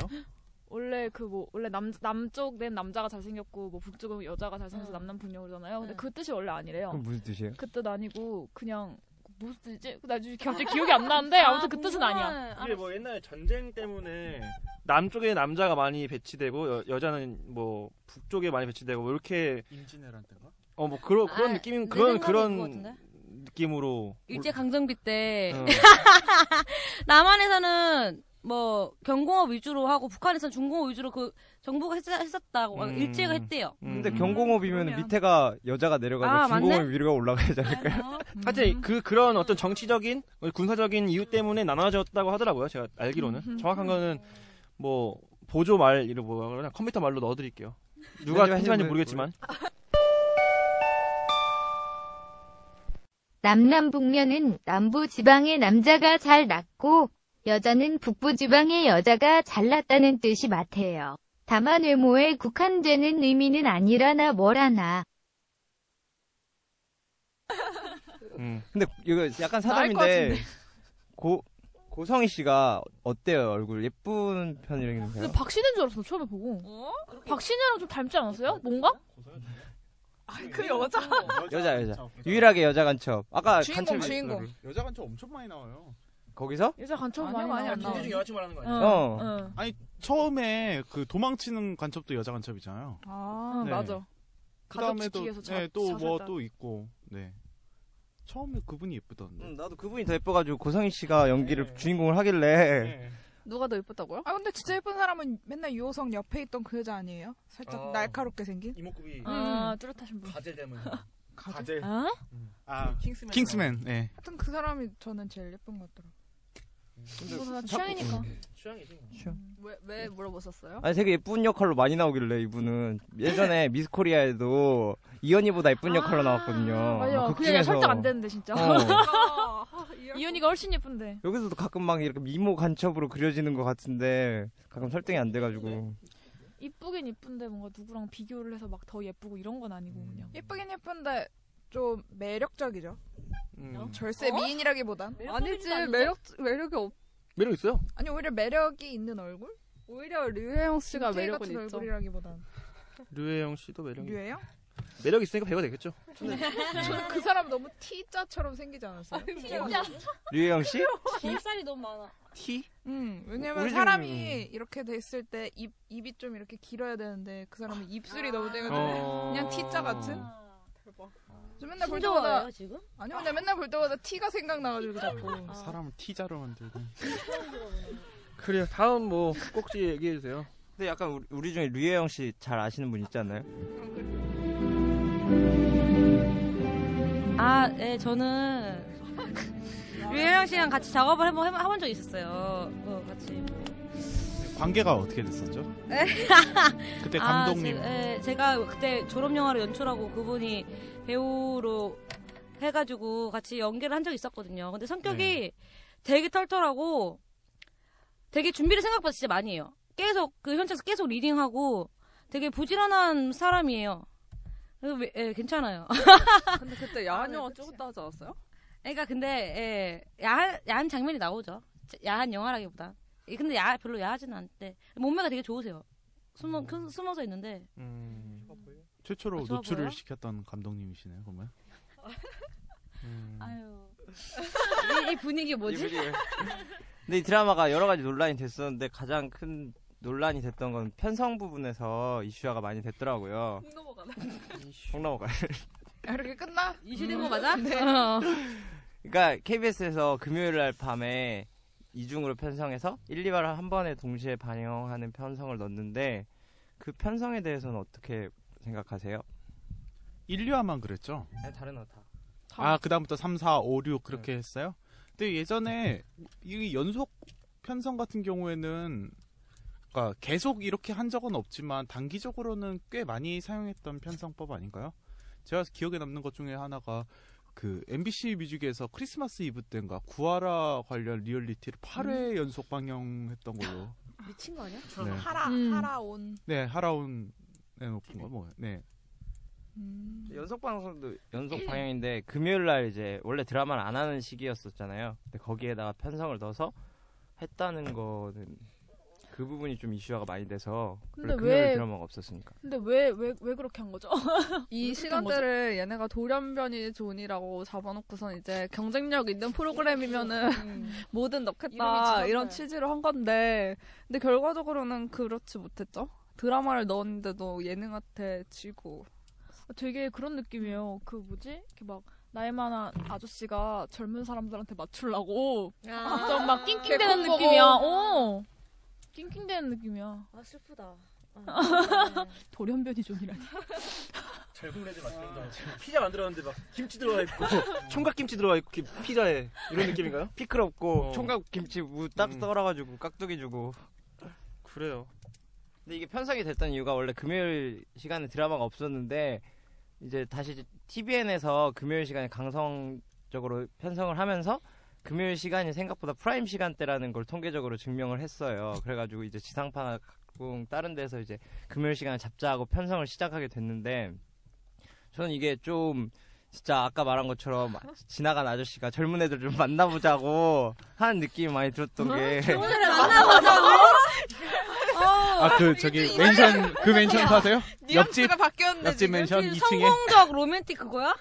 원래 그 뭐 원래 남 남쪽 낸 남자가 잘생겼고 뭐 북쪽은 여자가 잘생겨서 응. 남남북녀 그러잖아요. 근데 그 뜻이 원래 아니래요. 그럼 무슨 뜻이에요? 그 뜻 아니고 그냥 무슨 뜻이지? 나중에 갑자기 기억이 안 나는데 아 무튼 그 뜻은 아니야. 이게 뭐 옛날에 전쟁 때문에 남쪽에 남자가 많이 배치되고 여, 여자는 뭐 북쪽에 많이 배치되고 뭐 이렇게 임진왜란 때인가? 어 뭐 그런 그런 아, 느낌 내 그런 그런? 느낌으로 일제 강점기 때 어. 남한에서는 뭐 경공업 위주로 하고 북한에서는 중공업 위주로 그 정부가 했, 했었다고 음. 일제가 했대요. 근데 경공업이면 밑에가 여자가 내려가고 아, 중공업 맞네? 위로가 올라가야 되지 않을까요? 하여튼 그 그런 어떤 정치적인 군사적인 이유 때문에 나눠졌다고 하더라고요. 제가 알기로는 정확한 거는 뭐 보조 말 이런 뭐 그러냐 컴퓨터 말로 넣어드릴게요. 누가 분- 모르겠지만 남남북녀는 남부 지방의 남자가 잘 낳고 여자는 북부 지방의 여자가 잘났다는 뜻이 맞대요. 다만 외모에 국한되는 의미는 아니라나 뭐라나. 음. 근데 이거 약간 사담인데 고 고성희 씨가 어때요 얼굴 예쁜 편이라는가요? 근데 박신혜인 줄 알았어 처음에 보고. 박신혜랑 좀 닮지 않았어요? 뭔가? 그 여자. 여자 여자 유일하게 여자 간첩 아까 주인공, 간첩 주인공. 여자 간첩 엄청 많이 나와요. 거기서 여자 간첩 많이 아니요, 나왔나? 아니요. 여자친구 말하는 거 아니야? 어. 응. 아니 처음에 그 도망치는 간첩도 여자 간첩이잖아요. 아 네. 맞아. 그 가족 다음에 또, 지키기 위해서 자- 네, 또 뭐. 또 있고, 네. 처음에 그분이 예쁘던데. 음, 나도 그분이 더 예뻐가지고 고성희 씨가 연기를 주인공을 하길래 누가 더 예뻤다고요? 아 근데 진짜 예쁜 사람은 맨날 유호성 옆에 있던 그 여자 아니에요? 살짝 어. 날카롭게 생긴? 이목구비 아 뚜렷하신 분. 가젤 닮은 가젤? 아? 아, 킹스맨. 킹스맨, 네. 하여튼 그 사람이 저는 제일 예쁜 것 같더라고. 이거 다 취향이니까. 취향이지. 왜, 왜 물어보셨어요? 아니 되게 예쁜 역할로 많이 나오길래 이분은 예전에 미스 코리아에도 이현이보다 예쁜 역할로 나왔거든요. 맞아. 극 그냥 중에서. 설정 안 되는데 진짜. 어. 이현이가 훨씬 예쁜데. 여기서도 가끔 막 이렇게 미모 간첩으로 그려지는 것 같은데 가끔 설정이 안 돼가지고 이쁘긴 이쁜데 뭔가 누구랑 비교를 해서 막 더 예쁘고 이런 건 아니고 그냥. 예쁘긴 예쁜데 좀 매력적이죠. 음. 절세 미인이라기보단 아니지 매력 매력이 없. 매력 있어요. 아니 오히려 매력이 있는 얼굴? 오히려 류혜영 씨가 매력은 같은 있죠. 얼굴이라기보단 류혜영 씨도 매력. 류예요? 매력 있으니까 배우가 되겠죠. 저는 그 사람 너무 T자처럼 생기지 않았어요? 진짜. 류혜영 씨? 겹살이 너무 많아. T? 음, 왜냐면 사람이 이렇게 됐을 때 입, 입이 좀 이렇게 길어야 되는데 그 사람은 입술이 너무 돼가지고 어. 그냥 T자 같은? 저 맨날 볼 때마다 지금? 아니요, 근데 맨날 볼 때마다 T가 생각나가지고 자꾸 사람을 T자로 만들고. 그래요. 다음 뭐 꼭지 얘기해 주세요. 근데 약간 우리, 우리 중에 류혜영 씨 잘 아시는 분 있지 않나요? 아, 네, 저는 류혜영 씨랑 같이 작업을 해본, 해본, 해본 적 있었어요. 어, 같이. 뭐. 관계가 어떻게 됐었죠? 그때 아, 감독님. 제, 예, 제가 그때 졸업 영화를 연출하고 그분이 배우로 해가지고 같이 연기를 한 적이 있었거든요. 근데 성격이 네. 되게 털털하고 되게 준비를 생각보다 진짜 많이 해요. 계속 그 현장에서 계속 리딩하고 되게 부지런한 사람이에요. 그래서 왜- 예, 괜찮아요. 근데 그때 야한 영화 찍었다 하지 않았어요? 그러니까 근데 예, 야한 야한 장면이 나오죠. 야한 영화라기보다. 예, 근데 야 별로 야하지는 않는데 몸매가 되게 좋으세요. 숨어 그- 숨어서 있는데. 최초로 아, 노출을 보여요? 시켰던 감독님이시네요, 그러면. 음. 아유. 이, 이 분위기 뭐지? 이 분위기. 근데 이 드라마가 여러 가지 논란이 됐었는데 가장 큰 논란이 됐던 건 편성 부분에서 이슈화가 많이 됐더라고요. 콩 넘어가요. 아, 이렇게 끝나? 이슈된 거 맞아? 네. 어. 그러니까 KBS에서 금요일 날 밤에 이중으로 편성해서 1, 2화를 한 번에 동시에 반영하는 편성을 넣었는데 그 편성에 대해서는 어떻게 생각하세요? 1, 2화만 그랬죠? 네, 다른 거 다. 아, 그다음부터 3, 4, 5, 6 그렇게 했어요? 근데 예전에 이 연속 편성 같은 경우에는 그러니까 계속 이렇게 한 적은 없지만 단기적으로는 꽤 많이 사용했던 편성법 아닌가요? 제가 기억에 남는 것 중에 하나가 그 MBC 뮤직에서 크리스마스 이브 때인가 구하라 관련 리얼리티를 8회 연속 방영했던 걸로. 미친 거 아니야? 네. 하라 음. 하라 On. 네, 하라 On & Off인 거 뭐. 네. 연속 방송도 연속 방영인데 금요일 날 이제 원래 드라마를 안 하는 시기였었잖아요. 근데 거기에다가 편성을 넣어서 했다는 거는 그 부분이 좀 이슈화가 많이 돼서 근데 왜- 드라마가 없었으니까. 근데 왜 왜 왜 그렇게 한 거죠? 이 시간대를 얘네가 돌연변이 zone이라고 잡아놓고선 이제 경쟁력 있는 프로그램이면은 뭐든 밀어 넣겠다. 이런 취지로 한 건데 근데 결과적으로는 그렇지 못했죠. 드라마를 넣었는데도 예능한테 지고 되게 그런 느낌이에요. 그 뭐지? 이렇게 막 나이 많은 아저씨가 젊은 사람들한테 맞추려고 아. 좀막 낑낑대는 느낌이야. 어. 낑낑대는 느낌이야. 아 슬프다. 돌연변이 존이라니. 잘 궁내지 마시는 지금 피자 만들었는데 막 김치 들어가 있고 총각 김치 들어가 있고 기- 피자에 이런 느낌인가요? 피클 없고 어. 총각 김치 무딱 음. 썰어가지고 깍두기 주고. 그래요. 근데 이게 편성이 됐던 이유가 원래 금요일 시간에 드라마가 없었는데 이제 다시 tvN에서 금요일 시간에 강성적으로 편성을 하면서 금요일 시간이 생각보다 prime 시간대라는 걸 통계적으로 증명을 했어요. 그래가지고 이제 지상파공 다른 데서 이제 금요일 시간을 잡자 하고 편성을 시작하게 됐는데 저는 이게 좀 진짜 아까 말한 것처럼 지나간 아저씨가 젊은 애들 좀 만나보자고 하는 느낌이 많이 들었던 게 젊은 애를 만나보자고? 아, 그 저기 멘션 그 멘션 사세요? 옆집 바뀌었는데 옆집 멘션 2층에 성공적 로맨틱 그거야?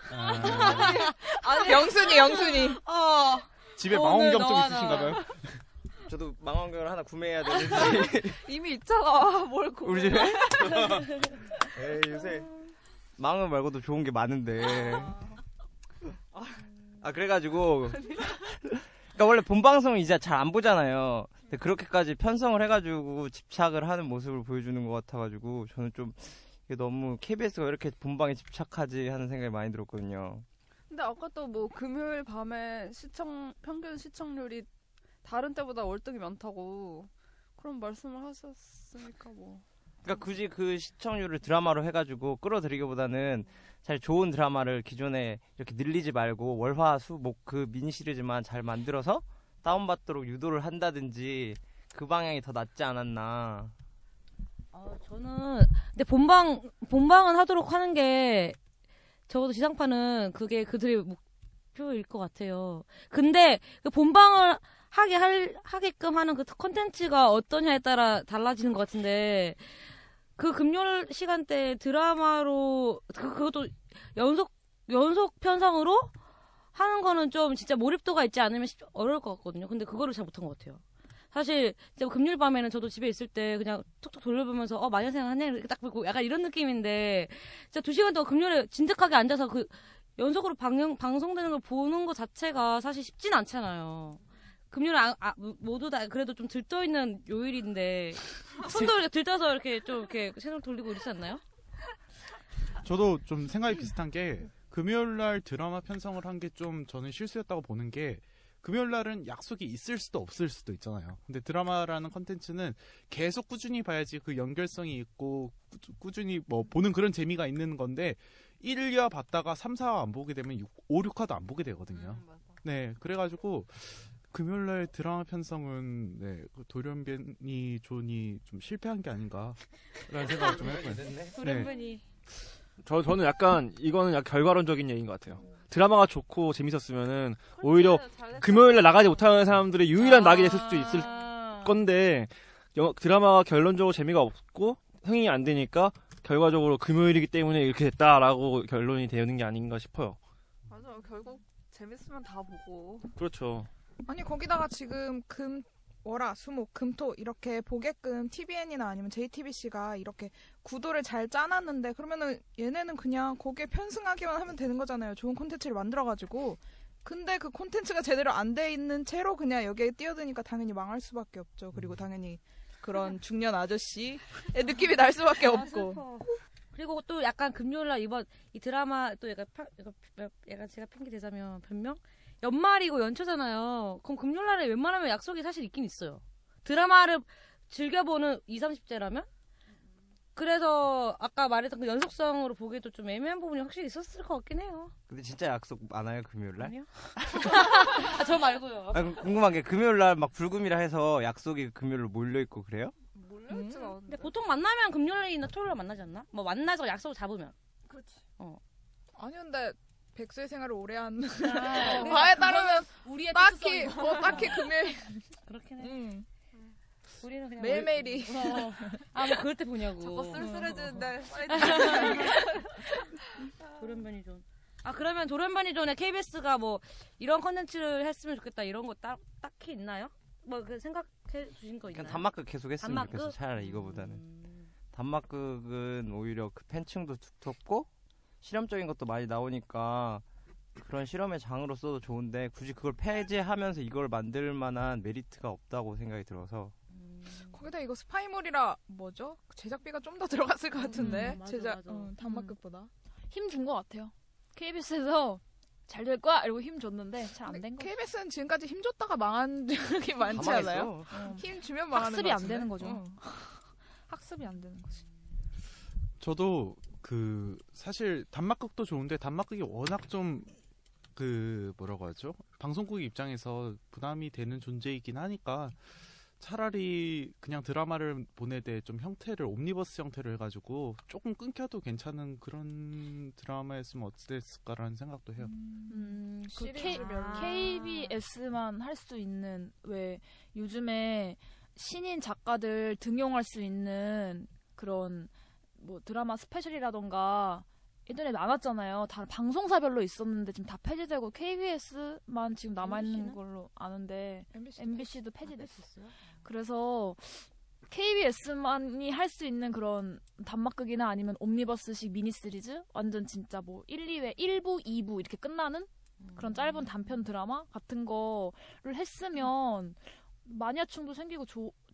아니, 영순이, 영순이. 어. 집에 망원경 좀 너와 있으신가 나. 봐요. 저도 망원경을 하나 구매해야 되는지 이미 있잖아. 뭘 고. 우리 집에? 에이 요새 망원 말고도 좋은 게 많은데 아 그래가지고 그러니까 원래 본 방송은 이제 잘 안 보잖아요 근데 그렇게까지 편성을 해가지고 집착을 하는 모습을 보여주는 것 같아가지고 저는 좀 이게 너무 KBS가 왜 이렇게 본방에 집착하지 하는 생각이 많이 들었거든요 근데 아까 또 뭐 금요일 밤에 시청 평균 시청률이 다른 때보다 월등히 많다고 그런 말씀을 하셨으니까 뭐. 그러니까 굳이 그 시청률을 드라마로 해가지고 끌어들이기보다는 잘 좋은 드라마를 기존에 이렇게 늘리지 말고 월화수목 그 미니 시리즈만 잘 만들어서 다운받도록 유도를 한다든지 그 방향이 더 낫지 않았나. 아, 저는 근데 본방 본방은 하도록 하는 게 적어도 지상파는 그게 그들의 목표일 것 같아요. 근데 그 본방을 하게 할 하게끔 하는 그 컨텐츠가 어떠냐에 따라 달라지는 것 같은데 그 금요일 시간대 드라마로 그 그것도 연속 연속 편성으로 하는 거는 좀 진짜 몰입도가 있지 않으면 쉽- 어려울 것 같거든요. 근데 그거를 잘 못한 것 같아요. 사실 진짜 금요일 밤에는 저도 집에 있을 때 그냥 툭툭 돌려보면서 어 마녀 생각하네 이렇게 딱 보고 약간 이런 느낌인데 진짜 두 시간 동안 금요일에 진득하게 앉아서 그 연속으로 방영 방송되는 걸 보는 것 자체가 사실 쉽진 않잖아요. 금요일 아, 아, 모두 다 그래도 좀 들떠 있는 요일인데 손도 이렇게 들떠서 이렇게 좀 이렇게 채널 돌리고 이러지 않나요? 저도 좀 생각이 비슷한 게 금요일 날 드라마 편성을 한 게 좀 저는 실수였다고 보는 게 금요일 날은 약속이 있을 수도 없을 수도 있잖아요. 근데 드라마라는 컨텐츠는 계속 꾸준히 봐야지 그 연결성이 있고 꾸, 준히 뭐 보는 그런 재미가 있는 건데 1, 2화 봤다가 3, 4화 안 보게 되면 6, 5, 6화도 안 보게 되거든요. 네, 그래가지고 금요일 날 드라마 편성은 네, 그 돌연변이 존이 좀 실패한 게 아닌가라는 생각을 좀 했고요. 돌연변이. 저 저는 약간 이거는 약간 결과론적인 얘기인 것 같아요. 드라마가 좋고 재밌었으면은 오히려 금요일에 나가지 못하는 사람들의 유일한 낙이 됐을 수도 있을 건데 영- 드라마가 결론적으로 재미가 없고 흥행이 안 되니까 결과적으로 금요일이기 때문에 이렇게 됐다라고 결론이 되는 게 아닌가 싶어요. 맞아. 결국 재밌으면 다 보고. 그렇죠. 아니 거기다가 지금 금 월화 수목 금토 이렇게 보게끔 TVN이나 아니면 JTBC가 이렇게 구도를 잘 짜놨는데 그러면은 얘네는 그냥 거기에 편승하기만 하면 되는 거잖아요. 좋은 콘텐츠를 만들어가지고. 근데 그 콘텐츠가 제대로 안 돼 있는 채로 그냥 여기에 뛰어드니까 당연히 망할 수밖에 없죠. 그리고 당연히 그런 중년 아저씨의 느낌이 날 수밖에 없고. 그리고 또 약간 금요일날 이번 이 드라마 또 약간 파, 약간, 약간 제가 핑계 대자면 변명 연말이고 연초잖아요. 그럼 금요일 날에 웬만하면 약속이 사실 있긴 있어요. 드라마를 즐겨보는 20, 30대라면 그래서 아까 말했던 그 연속성으로 보기에도 좀 애매한 부분이 확실히 있었을 것 같긴 해요. 근데 진짜 약속 많아요 금요일 날? 아니요. 아, 저 말고요. 아, 그- 궁금한 게 금요일 날 막 불금이라 해서 약속이 금요일로 몰려 있고 그래요? 몰려 있진 않은데. 근데 보통 만나면 금요일이나 토요일에 만나지 않나? 뭐 만나서 약속을 잡으면. 그렇지. 어. 아니 근데 백수의 생활을 오래 한 아, 바에 따르면 우리의 딱히 어, 딱히 금요일 그렇긴 해. 음. 우리는 그냥 매일매일이. 어. 아, 뭐 그럴 때 보냐고. 자꾸 쓸쓸해지는데 돌연변이 존. 아 그러면 돌연변이 zone에 KBS가 뭐 이런 컨텐츠를 했으면 좋겠다 이런 거딱 딱히 있나요? 뭐 그 생각해 주신 거 있나요? 그냥 단막극 계속 했으면 단막극? 좋겠어 차라리 이거보다는 단막극은 오히려 그 팬층도 두텁고 실험적인 것도 많이 나오니까 그런 실험의 장으로서도 좋은데 굳이 그걸 폐지하면서 이걸 만들 만한 메리트가 없다고 생각이 들어서 거기다 이거 스파이몰이라 뭐죠? 제작비가 좀 더 들어갔을 것 같은데 음, 맞아, 제작 맞아. 어, 단막극보다 힘준 것 같아요. KBS에서 잘 될 거야 이러고 힘 줬는데 잘 안 된 거. KBS는 지금까지 힘 줬다가 망한 적이 많지 않아요? 어. 힘 주면 망하는 학습이 것 안? 되는 거죠. 어. 학습이 안 되는 거지. 저도 그 사실 단막극도 좋은데 단막극이 워낙 좀 그 뭐라고 하죠? 방송국 입장에서 부담이 되는 존재이긴 하니까 차라리 그냥 드라마를 때좀 형태를 옴니버스 형태로 해가지고 조금 끊겨도 괜찮은 그런 드라마였으면 어땠을까라는 생각도 해요. 음, 그 K. KBS만 할 수 있는 왜 요즘에 신인 작가들 등용할 수 있는 그런 뭐 드라마 스페셜이라던가 예전에 많았잖아요. 다 방송사별로 있었는데 지금 다 폐지되고 KBS만 지금 남아 있는? 걸로 아는데 MBC MBC도 폐지됐었어요. 그래서 KBS만이 할 수 있는 그런 단막극이나 아니면 옴니버스식 미니 시리즈 완전 진짜 뭐 1, 2회 1부, 2부 이렇게 끝나는 그런 짧은 단편 드라마 같은 거를 했으면 마니아층도 생기고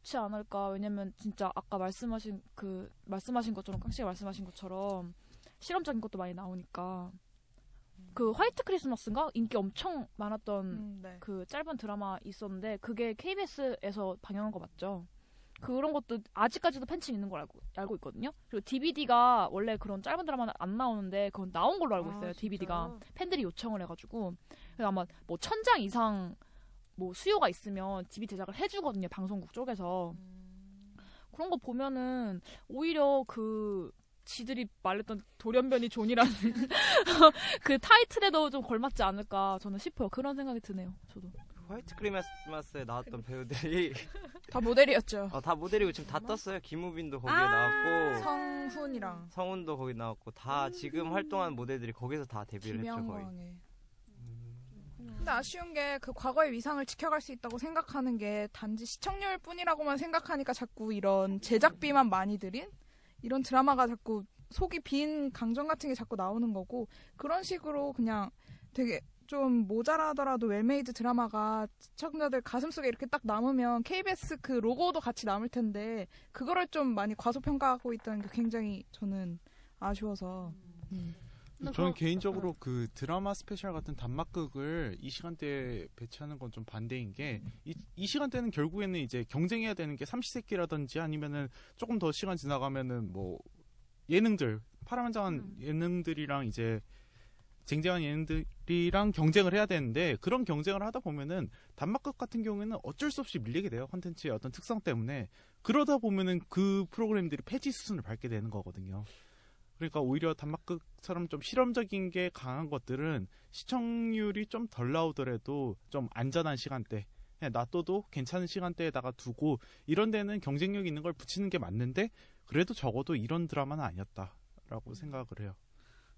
좋지 않을까. 왜냐면 진짜 아까 말씀하신 그 말씀하신 것처럼 깡씨가 말씀하신 것처럼 실험적인 것도 많이 나오니까 그 화이트 크리스마스인가 인기 엄청 많았던 음, 네. 그 짧은 드라마 있었는데 그게 KBS에서 방영한 거 맞죠? 그런 것도 아직까지도 팬층 있는 걸 알고, 알고 있거든요. 그리고 DVD가 원래 그런 짧은 드라마는 안 나오는데 그건 나온 걸로 알고 아, 있어요. 진짜요? DVD가 팬들이 요청을 해가지고 그래서 아마 뭐 천장 이상 뭐 수요가 있으면 DVD 제작을 해주거든요. 방송국 쪽에서 그런 거 보면은 오히려 그 지들이 말했던 돌연변이 zone이라는 그 타이틀에도 좀 걸맞지 않을까 저는 싶어요. 그런 생각이 드네요. 저도. 화이트 크리스마스에 나왔던 배우들이 다 모델이었죠. 어, 다 모델이고 지금 다 떴어요. 김우빈도 거기에 아, 나왔고 성준이랑 성준도 거기 나왔고 다 지금 활동하는 모델들이 거기서 다 데뷔를 했죠 거의. 근데 아쉬운 게 그 과거의 위상을 지켜갈 수 있다고 생각하는 게 단지 시청률 뿐이라고만 생각하니까 자꾸 이런 제작비만 많이 들인 이런 드라마가 자꾸 속이 빈 강정 같은 게 자꾸 나오는 거고 그런 식으로 그냥 되게 좀 모자라더라도 well-made 드라마가 시청자들 가슴속에 이렇게 딱 남으면 KBS 그 로고도 같이 남을 텐데 그거를 좀 많이 과소평가하고 있다는 게 굉장히 저는 아쉬워서 음. 저는 개인적으로 그 드라마 스페셜 같은 단막극을 이 시간대에 배치하는 건 좀 반대인 게, 이, 이 시간대는 결국에는 이제 경쟁해야 되는 게 삼시세끼라든지 아니면은 조금 더 시간 지나가면은 뭐 예능들, 파란만장한 예능들이랑 이제 쟁쟁한 예능들이랑 경쟁을 해야 되는데 그런 경쟁을 하다 보면은 단막극 같은 경우에는 어쩔 수 없이 밀리게 돼요. 컨텐츠의 어떤 특성 때문에. 그러다 보면은 그 프로그램들이 폐지 수순을 밟게 되는 거거든요. 그러니까 오히려 단막극처럼 좀 실험적인 게 강한 것들은 시청률이 좀 덜 나오더라도 좀 안전한 시간대 그냥 놔둬도 괜찮은 시간대에다가 두고 이런 데는 경쟁력 있는 걸 붙이는 게 맞는데 그래도 적어도 이런 드라마는 아니었다라고 생각을 해요.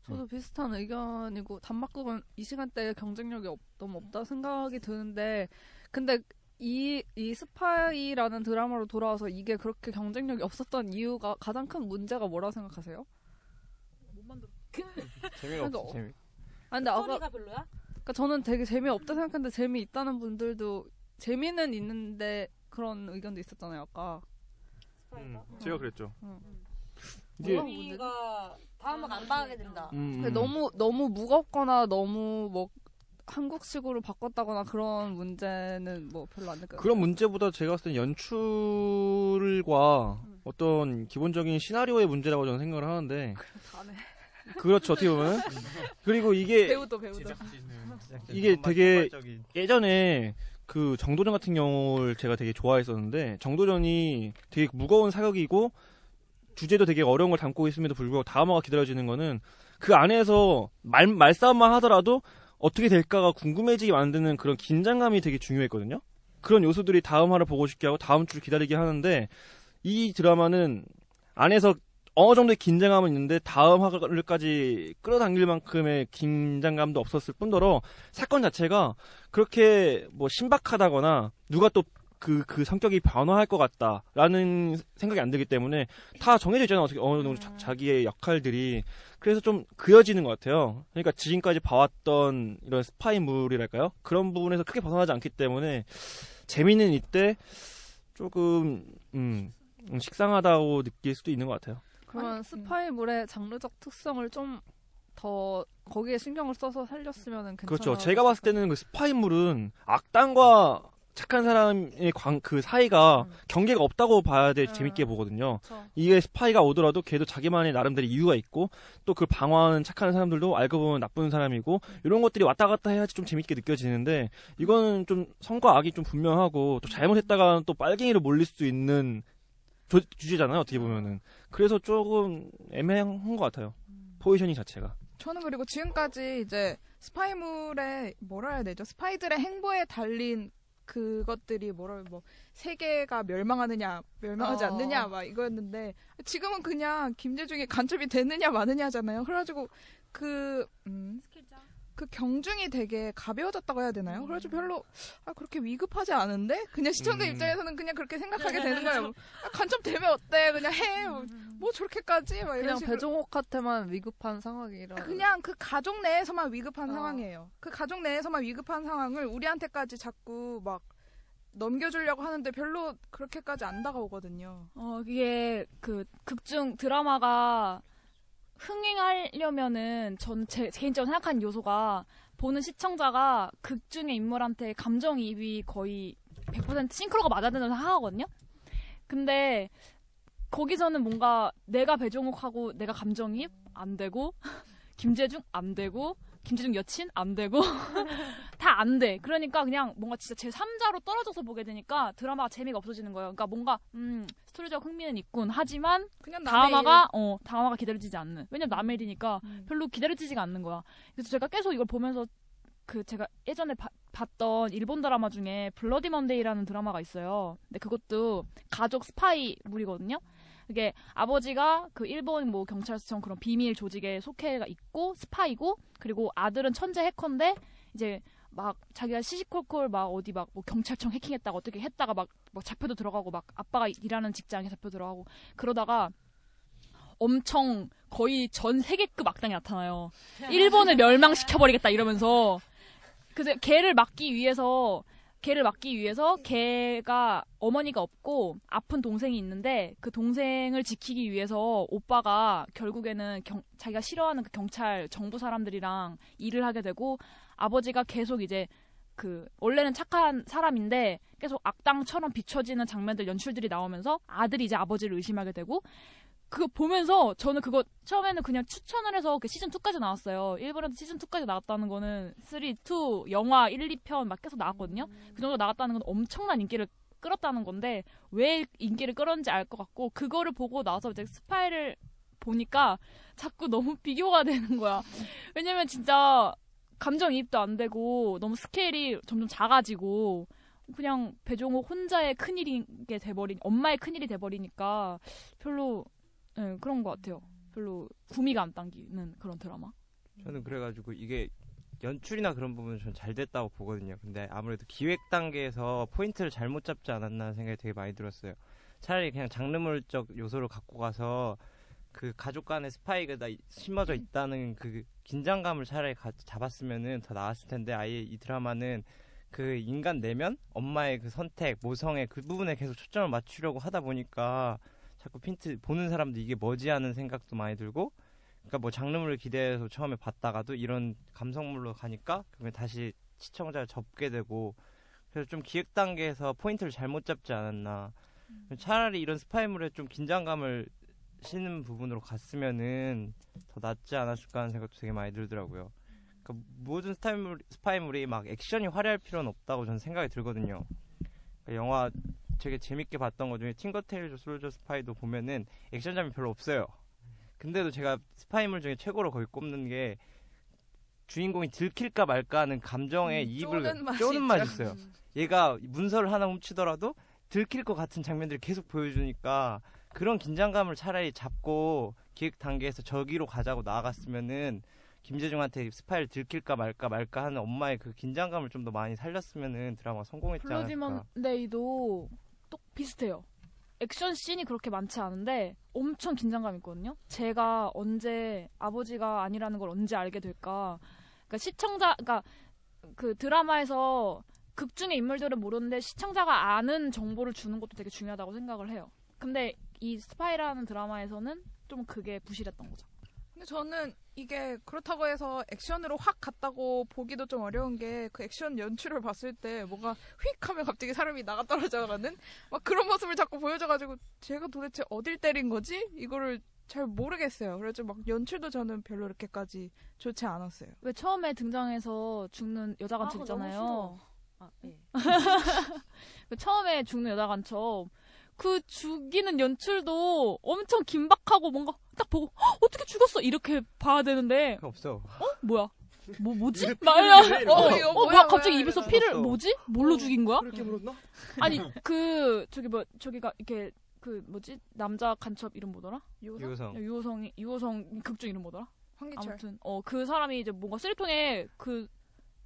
저도 비슷한 의견이고 단막극은 이 시간대에 경쟁력이 없, 너무 없다 생각이 드는데 근데 이, 이 스파이라는 드라마로 돌아와서 이게 그렇게 경쟁력이 없었던 이유가 가장 큰 문제가 뭐라고 생각하세요? 재미가 그러니까 없어. 어- 재미. 아 근데 아까 스토리가 별로야? 그러니까 저는 되게 재미없다 생각했는데 재미있다는 분들도 재미는 있는데 그런 의견도 있었잖아요 아까 음, 제가 그랬죠. 응. 이게 우리가 다음은 안 봐게 된다. 음, 음. 너무 너무 무겁거나 너무 뭐 한국식으로 바꿨다거나 그런 문제는 뭐 별로 안 느껴요. 그런 문제보다 제가 봤을 때 연출과 음. 어떤 기본적인 시나리오의 문제라고 저는 생각을 하는데 다네. 그렇죠 어떻게 보면 그리고 이게 배우도 배우도. 이게 되게 예전에 그 정도전 같은 경우를 제가 되게 좋아했었는데 정도전이 되게 무거운 사극이고 주제도 되게 어려운 걸 담고 있음에도 불구하고 다음화가 기다려지는 거는 그 안에서 말 말싸움만 하더라도 어떻게 될까가 궁금해지게 만드는 그런 긴장감이 되게 중요했거든요. 그런 요소들이 다음 화를 보고 싶게 하고 다음 주를 기다리게 하는데 이 드라마는 안에서 어느 정도의 긴장감은 있는데 다음 화를까지 끌어당길 만큼의 긴장감도 없었을 뿐더러 사건 자체가 그렇게 뭐 신박하다거나 누가 또 그, 그 성격이 변화할 것 같다라는 생각이 안 들기 때문에 다 정해져 있잖아요. 어떻게, 어느 정도 자, 자기의 역할들이. 그래서 좀 그려지는 것 같아요. 그러니까 지금까지 봐왔던 이런 스파이물이랄까요? 그런 부분에서 크게 벗어나지 않기 때문에 재미는 이때 조금, 음, 음, 식상하다고 느낄 수도 있는 것 같아요. 그러면 스파이물의 장르적 특성을 좀 더 거기에 신경을 써서 살렸으면 괜찮아. 그렇죠. 제가 봤을 때는 그 스파이물은 악당과 착한 사람의 광, 그 사이가 경계가 없다고 봐야 돼 재밌게 보거든요. 그쵸. 이게 스파이가 오더라도 걔도 자기만의 나름대로 이유가 있고 또 그 방어하는 착한 사람들도 알고 보면 나쁜 사람이고 이런 것들이 왔다 갔다 해야지 좀 재밌게 느껴지는데 이거는 좀 성과 악이 좀 분명하고 또 잘못했다가 또 빨갱이로 몰릴 수 있는 조- 주제잖아요 어떻게 보면은 그래서 조금 애매한 것 같아요 포지셔닝 자체가 저는 그리고 지금까지 이제 스파이물의 뭐라 해야 되죠? 스파이들의 행보에 달린 그것들이 뭐라 뭐 세계가 멸망하느냐 멸망하지 어. 않느냐 막 이거였는데 지금은 그냥 김재중이 간첩이 되느냐 마느냐잖아요. 그래가지고 그 음, 그 경중이 되게 가벼워졌다고 해야 되나요? 그래가지고 별로 아, 그렇게 위급하지 않은데 그냥 시청자 음. 입장에서는 그냥 그렇게 생각하게 되는 거예요. 아, 간첩 되면 어때? 그냥 해. 뭐 저렇게까지 막 이런 그냥. 배종옥한테만 위급한 상황이라. 그냥 그 가족 내에서만 위급한 상황이에요. 그 가족 내에서만 위급한 상황을 우리한테까지 자꾸 막 넘겨주려고 하는데 별로 그렇게까지 안 다가오거든요. 어, 이게 그 극중 드라마가 흥행하려면은 전 제 개인적으로 생각하는 요소가 보는 시청자가 극 중의 인물한테 감정이입이 거의 100% 싱크로가 맞아야 된다고 생각하거든요. 근데 거기서는 뭔가 내가 배종욱하고 내가 감정이입 안 되고 김재중 안 되고 김재중 여친 안 되고 다 안 돼. 그러니까 그냥 뭔가 진짜 제 3자로 떨어져서 보게 되니까 드라마가 재미가 없어지는 거예요. 그러니까 뭔가 음 스토리적 흥미는 있군. 하지만 그냥 다음화가 어 다음화가 기다려지지 않는. 왜냐면 남의 일이니까 별로 기다려지지가 않는 거야. 그래서 제가 계속 이걸 보면서 그 제가 예전에 바- 봤던 일본 드라마 중에 블러디 먼데이라는 드라마가 있어요. 근데 그것도 가족 스파이물이거든요. 이게 아버지가 그 일본 뭐 경찰청 그런 비밀 조직에 속해가 있고 스파이고 그리고 아들은 천재 해커인데 이제 막 자기가 시시콜콜 막 어디 막 뭐 경찰청 해킹했다가 어떻게 했다가 막, 막 잡혀도 들어가고 막 아빠가 일하는 직장에 잡혀 들어가고 그러다가 엄청 거의 전 세계급 악당이 나타나요. 일본을 멸망시켜버리겠다 이러면서 그래서 걔를 막기 위해서 걔를 막기 위해서 걔가 어머니가 없고 아픈 동생이 있는데 그 동생을 지키기 위해서 오빠가 결국에는 경- 자기가 싫어하는 그 경찰 정부 사람들이랑 일을 하게 되고 아버지가 계속 이제 그 원래는 착한 사람인데 계속 악당처럼 비춰지는 장면들 연출들이 나오면서 아들이 이제 아버지를 의심하게 되고 그거 보면서 저는 그거 처음에는 그냥 추천을 해서 그 시즌 2까지 나왔어요. 일본에서 시즌 2까지 나왔다는 거는 3, 2, 영화 1, 2편 막 계속 나왔거든요. 그 정도 나왔다는 건 엄청난 인기를 끌었다는 건데 왜 인기를 끌었는지 알 것 같고 그거를 보고 나서 이제 스파이를 보니까 자꾸 너무 비교가 되는 거야. 왜냐면 진짜 감정이입도 안 되고 너무 스케일이 점점 작아지고 그냥 배종욱 혼자의 큰일인 게 돼버린 엄마의 큰일이 돼버리니까 별로 예, 그런 것 같아요. 별로 구미가 안 당기는 그런 드라마. 저는 그래가지고 이게 연출이나 그런 부분은 전 잘 됐다고 보거든요. 근데 아무래도 기획 단계에서 포인트를 잘못 잡지 않았나 생각이 되게 많이 들었어요. 차라리 그냥 장르물적 요소를 갖고 가서 그 가족 간의 스파이가 다 심어져 있다는 그 긴장감을 차라리 가- 잡았으면은 더 나았을 텐데 아예 이 드라마는 그 인간 내면 엄마의 그 선택 모성의 그 부분에 계속 초점을 맞추려고 하다 보니까 자꾸 핀트 보는 사람도 이게 뭐지 하는 생각도 많이 들고 그러니까 뭐 장르물을 기대해서 처음에 봤다가도 이런 감성물로 가니까 그러면 다시 시청자를 접게 되고 그래서 좀 기획 단계에서 포인트를 잘못 잡지 않았나 차라리 이런 스파이물에 좀 긴장감을 싣는 부분으로 갔으면은 더 낫지 않았을까 하는 생각도 되게 많이 들더라고요. 그러니까 모든 스파이물, 스파이물이 막 액션이 화려할 필요는 없다고 저는 생각이 들거든요. 그러니까 영화 되게 재밌게 봤던 것 중에 Tinker Tailor Soldier Spy도 보면은 액션장면 별로 없어요. 근데도 제가 스파이물 중에 최고로 거의 꼽는 게 주인공이 들킬까 말까 하는 감정에 음, 이입을 쪼는 맛이 쪼는 맛이 있죠. 있어요. 얘가 문서를 하나 훔치더라도 들킬 것 같은 장면들을 계속 보여주니까 그런 긴장감을 차라리 잡고 기획 단계에서 저기로 가자고 나아갔으면은 김재중한테 스파이를 들킬까 말까 말까 하는 엄마의 그 긴장감을 좀 더 많이 살렸으면은 드라마 성공했지 않을까. Bloody Mon day도 똑 비슷해요. 액션 씬이 그렇게 많지 않은데 엄청 긴장감 있거든요. 제가 언제 아버지가 아니라는 걸 언제 알게 될까? 그러니까 시청자, 그러니까 그 드라마에서 극 중의 인물들은 모르는데 시청자가 아는 정보를 주는 것도 되게 중요하다고 생각을 해요. 근데 이 스파이라는 드라마에서는 좀 그게 부실했던 거죠. 근데 저는 이게 그렇다고 해서 액션으로 확 갔다고 보기도 좀 어려운 게 그 액션 연출을 봤을 때 뭔가 휙 하면 갑자기 사람이 나가 떨어져가는 막 그런 모습을 자꾸 보여줘가지고 제가 도대체 어딜 때린 거지? 이거를 잘 모르겠어요. 그래서 막 연출도 저는 별로 이렇게까지 좋지 않았어요. 왜 처음에 등장해서 죽는 여자 간첩 아, 있잖아요. 아, 예. 그 처음에 죽는 여자 간첩 그 죽이는 연출도 엄청 긴박하고 뭔가 딱 보고 "헉, 어떻게 죽었어 이렇게 봐야 되는데 없어. 어 뭐야 뭐 뭐지 말야 어, 이러고. 어, 뭐야, 갑자기 입에서. 피를 없어. 뭐지 뭘로 죽인 거야 그렇게 물었나? 아니 그 저기 뭐 저기가 이렇게 그 뭐지 남자 간첩 이름 뭐더라 유호성. 유호성이 유호성 극중 이름 뭐더라 황기철. 아무튼 어 그 사람이 이제 뭔가 쓰레통에 그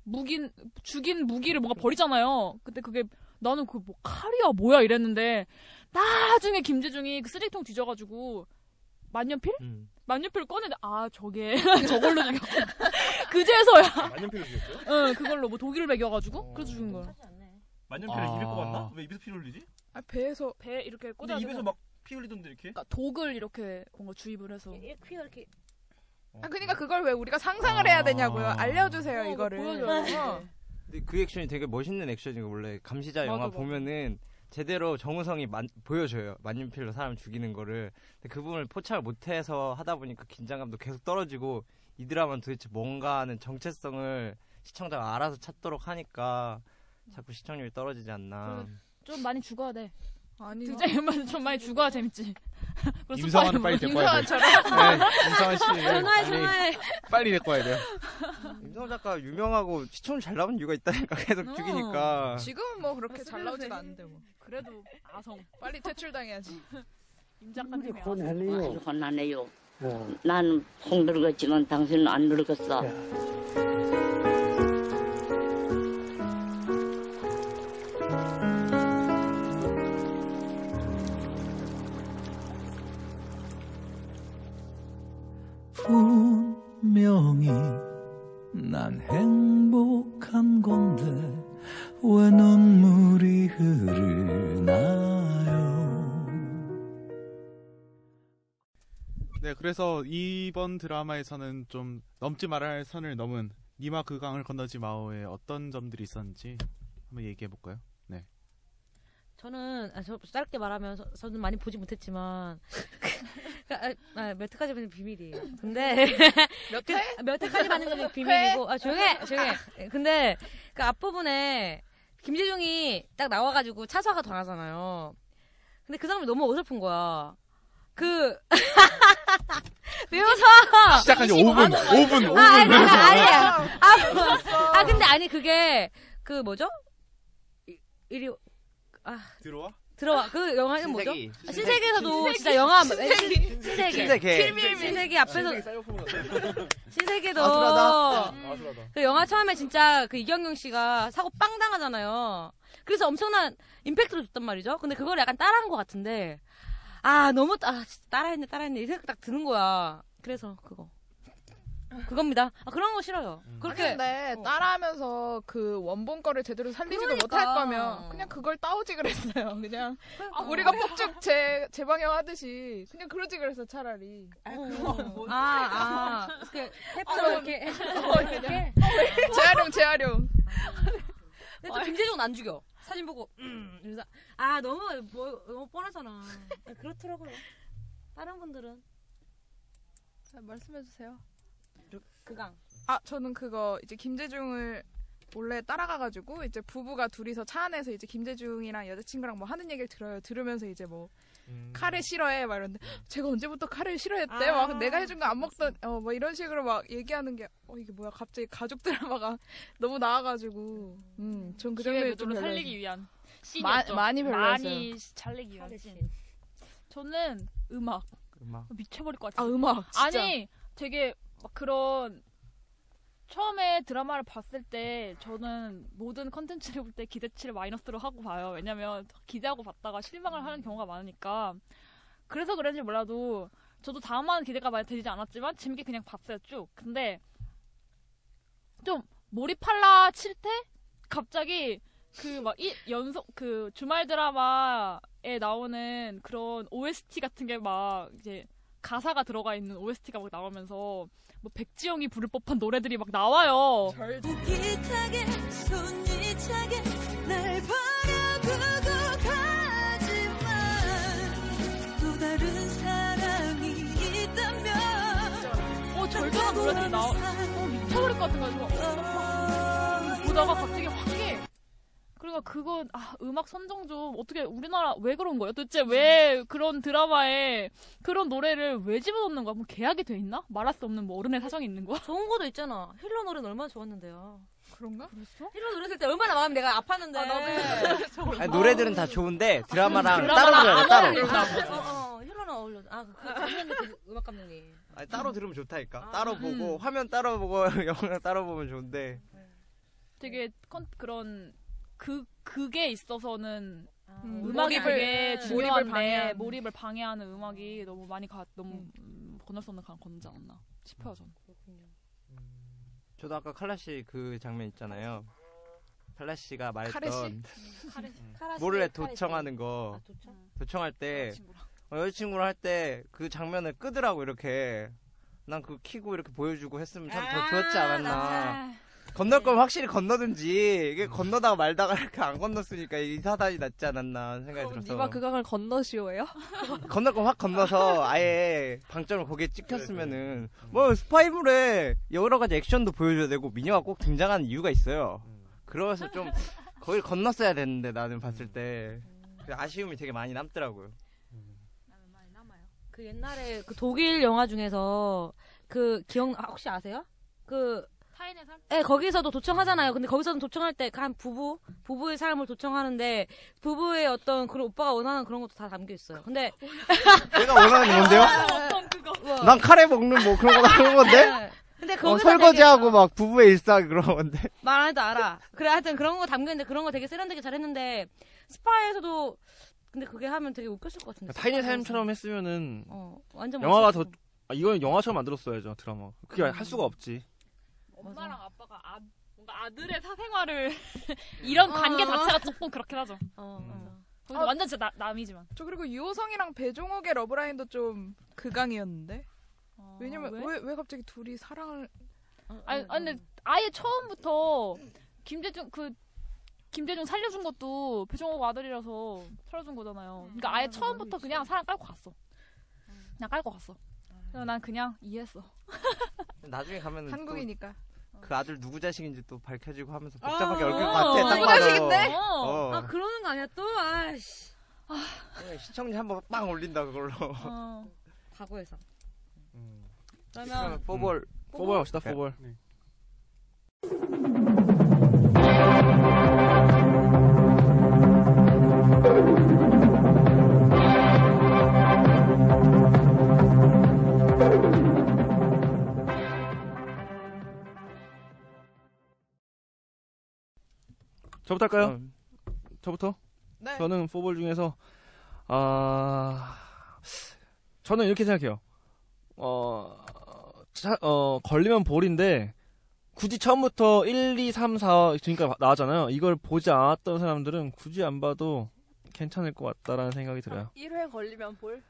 무긴 죽인 무기를 뭔가 버리잖아요. 근데 그게 나는 그 뭐 칼이야 뭐야 이랬는데 나중에 김재중이 그 쓰레통 뒤져가지고 만년필? 음. 만년필을 꺼내는데 아 저게 저걸로 죽였구나. 그제서야. 만년필로 죽였어요? 응 그걸로 뭐 독일을 매겨가지고 그래서 죽은 거야. 만년필에 아. 입에 꼽았나? 왜 입에서 피 흘리지? 아 배에서 배 이렇게 근데 꽂아 입에서 막 피 흘리던데 이렇게? 그러니까 독을 이렇게 뭔가 주입을 해서 피가 이렇게 아 그러니까 그걸 왜 우리가 상상을 해야 되냐고요. 알려주세요 어, 이거를. 보여줘요. 근데 그 액션이 되게 멋있는 액션이고 원래 감시자 맞아, 영화 맞아. 보면은 제대로 정우성이 만- 보여줘요 만년필로 사람 죽이는 거를 근데 그 부분을 포착을 못해서 하다 보니까 긴장감도 계속 떨어지고 이 드라마는 도대체 뭔가 하는 정체성을 시청자가 알아서 찾도록 하니까 자꾸 시청률이 떨어지지 않나 좀 많이 죽어야 돼. 아니 등장 인물은 좀 많이 죽어야 재밌지. 임성환은 빨리. 데리고 와야 돼. 임성환처럼. 네, 임성환 씨. 전화해, 빨리, 전화해. 빨리 데리고 와야 돼요. 임성환 작가 유명하고 시청률 잘 나온 이유가 있다니까 계속 죽이니까 지금은 뭐 그렇게 잘 나오지도 않는데 뭐. 그래도 아성. 빨리 퇴출당해야지. 임 작가님이 아주 혼나네요. 난홍 늙었지만 당신은 안 늙었어. 분 그래서 이번 드라마에서는 좀 넘지 말아야 할 선을 넘은 니마 그 강을 건너지 마오의 어떤 점들이 있었는지 한번 얘기해 볼까요? 네. 저는 아, 저 짧게 말하면 저, 저는 많이 보지 못했지만 아, 아, 몇 회까지 보는 비밀이에요. 근데 몇 회? 몇 회까지 받는 건 비밀이고 아 조용해 조용해. 근데 그 앞부분에 김재중이 딱 나와가지고 차사가 당하잖아요. 근데 그 사람이 너무 어설픈 거야. 그 배워서 시작한 지 5분, 5분, 5분. 아, 아니, 아니야. 아, 아, 근데 아니 그게 그 뭐죠? 이- 이리 아 들어와? 들어와. 그 영화는 뭐죠? 신세기. 아, 신세계에서도 신세기. 진짜 영화 신세기. 신- 신세계. 신세계. 신세계 앞에서 신세계도 아수라다. 그 영화 처음에 진짜 그 이경영 씨가 사고 빵 당하잖아요. 그래서 엄청난 임팩트를 줬단 말이죠. 근데 그걸 약간 따라한 것 같은데 아 너무 따, 아, 진짜 따라했네 따라했네 이 생각 딱 드는 거야. 그래서 그거 그겁니다. 아 그런 거 싫어요. 그렇게 근데 따라하면서 그 원본 거를 제대로 살리지도 그러니까. 못할 거면 그냥 그걸 따오지 그랬어요. 그냥 우리가 폭죽 재 재방영 하듯이 그냥 그러지 그랬어 차라리. 아, 아, 이렇게 탭으로 이렇게 어, 이렇게. 재활용 재활용. 근데 또 김재종은 안 죽여. 사진 보고 음 이러면서 아 너무 뭐 너무 뻔하잖아. 아, 그렇더라고요. 다른 분들은 자, 말씀해 주세요. 그강. 아 저는 그거 이제 김재중을 몰래 따라가가지고 이제 부부가 둘이서 차 안에서 이제 김재중이랑 여자친구랑 뭐 하는 얘기를 들어요. 들으면서 이제 뭐 카레 싫어해 막 이러는데 제가 언제부터 카레를 싫어했대? 아. 막 내가 해준 거 안 먹던 어 뭐 이런 식으로 막 얘기하는 게 어 이게 뭐야 갑자기 가족 드라마가 너무 나와가지고 음전 그 기회 장면이 좀. 살리기 위한 마-. 많이 별로였어요. 많이 살리기 위한 씬. 저는 음악. 음악. 미쳐버릴 것 같아요. 아, 음악, 진짜. 아니 되게 막 그런 처음에 드라마를 봤을 때 저는 모든 컨텐츠를 볼 때 기대치를 마이너스로 하고 봐요. 왜냐면 기대하고 봤다가 실망을 하는 경우가 많으니까. 그래서 그런지 몰라도 저도 다음화는 기대가 많이 되지 않았지만 재밌게 그냥 봤어요 쭉. 근데 좀 몰입할라 칠 때 갑자기 그 막 이 연속 그 주말 드라마에 나오는 그런 OST 같은 게 막 이제 가사가 들어가 있는 OST가 막 나오면서 뭐 백지영이 부를 법한 노래들이 막 나와요. 어 절절한 노래들이 나와. 어 미쳐버릴 것 거야. 어, 보다가 갑자기 확. 그러니까 그거 아, 음악 선정 좀 어떻게 우리나라 왜 그런 거예요? 도대체 왜 그런 드라마에 그런 노래를 왜 집어넣는 거야? 뭐 계약이 돼 있나? 말할 수 없는 뭐 어른의 사정이 있는 거야? 좋은 거도 있잖아. 힐러 노래는 얼마나 좋았는데요. 그런가? 그랬어? 힐러 노래 들을 때 얼마나 마음이 내가 아팠는데. 아니, 노래들은 다 좋은데 드라마랑 따로 들어야 따로. 어울린다고. 어, 어, 힐러는 어울려. 아, 그, 그, 감독님, 그 음악 감독님. 아니, 따로 들으면 좋다니까. 아. 따로 보고 음. 화면 따로 보고 영상 따로 보면 좋은데. 되게 컨, 그런 그 그게 있어서는 음, 음악이 되게 중요한데 방해하는. 몰입을 방해하는 음악이 너무 많이 가 너무 음, 건널 수 없는 강 건지 않나 싶어요 저는. 저도 아까 칼라 씨 그 장면 있잖아요. 칼라 씨가 카레 씨? 말했던 씨. 도청하는 거. 아, 도청? 도청할 때 어, 여자친구랑 할 때 그 장면을 끄더라고 이렇게. 난 그거 키고 이렇게 보여주고 했으면 참더 좋았지 않았나. 건널 거면 확실히 건너든지 이게 건너다가 말다가 이렇게 안 건넜으니까 이 사단이 낫지 않았나 생각이 들어서 니마 그강을 건너시오예요? 건널 거면 확 건너서 아예 방점을 거기에 찍혔으면은 뭐 스파이물에 여러 가지 액션도 보여줘야 되고 미녀가 꼭 등장하는 이유가 있어요. 그래서 좀 거길 건넜어야 되는데 나는 봤을 때그 아쉬움이 되게 많이 남더라고요. 그 옛날에 그 독일 영화 중에서 그 기억 아, 혹시 아세요? 그 타인의 삶? 네, 거기서도 도청하잖아요. 근데 거기서는 도청할 때 한 부부 부부의 삶을 도청하는데 부부의 어떤 그런 오빠가 원하는 그런 것도 다 담겨 있어요. 근데 내가 원하는 게 뭔데요? 어떤 그거? 난 카레 먹는 뭐 그런 거 그런 건데? 네. 근데 어, 거기서 설거지하고 막 부부의 일상 그런 건데. 말 안 해도 알아. 그래 하여튼 그런 거 담겨 있는데 그런 거 되게 세련되게 잘했는데 스파이에서도 근데 그게 하면 되게 웃겼을 것 같은데. 타인의 삶처럼 했으면은 어, 완전 영화가 더 멋있었어. 아, 이건 영화처럼 만들었어야죠 드라마. 그게 음. 할 수가 없지. 엄마랑 아빠가 아, 뭔가 아들의 사생활을 이런 관계 어. 자체가 조금 그렇긴 하죠. 어, 거기서 완전 진짜 나, 남이지만. 저 그리고 유호성이랑 배종옥의 러브라인도 좀 극강이었는데. 왜냐면 왜? 왜? 왜 갑자기 둘이 사랑을 아니, 아니 근데 아예 처음부터 김대중 그 김대중 살려준 것도 배종옥 아들이라서 살려준 거잖아요. 그러니까 아예 처음부터 그냥 사랑 깔고 갔어. 그냥 깔고 갔어. 그래서 난 그냥 이해했어. 나중에 가면은 한국이니까. 또그 아들 누구 자식인지 또 밝혀지고 하면서 복잡하게 것 어, 같아. 딱 누구 봐도. 자식인데? 어. 아 그러는 거 아니야 또? 아씨. 네, 시청자 한번 빵 올린다 그걸로. 어, 과거에서. 그러면 그러면 포볼 포볼 합시다, 포볼. 저부터 할까요? 저부터? 네. 저는 포볼 중에서 아 저는 이렇게 생각해요. 어, 자, 어 걸리면 볼인데 굳이 처음부터 1, 2, 3, 4 지금까지 나왔잖아요. 이걸 보지 않았던 사람들은 굳이 안 봐도 괜찮을 것 같다라는 생각이 들어요. 1회 걸리면 볼.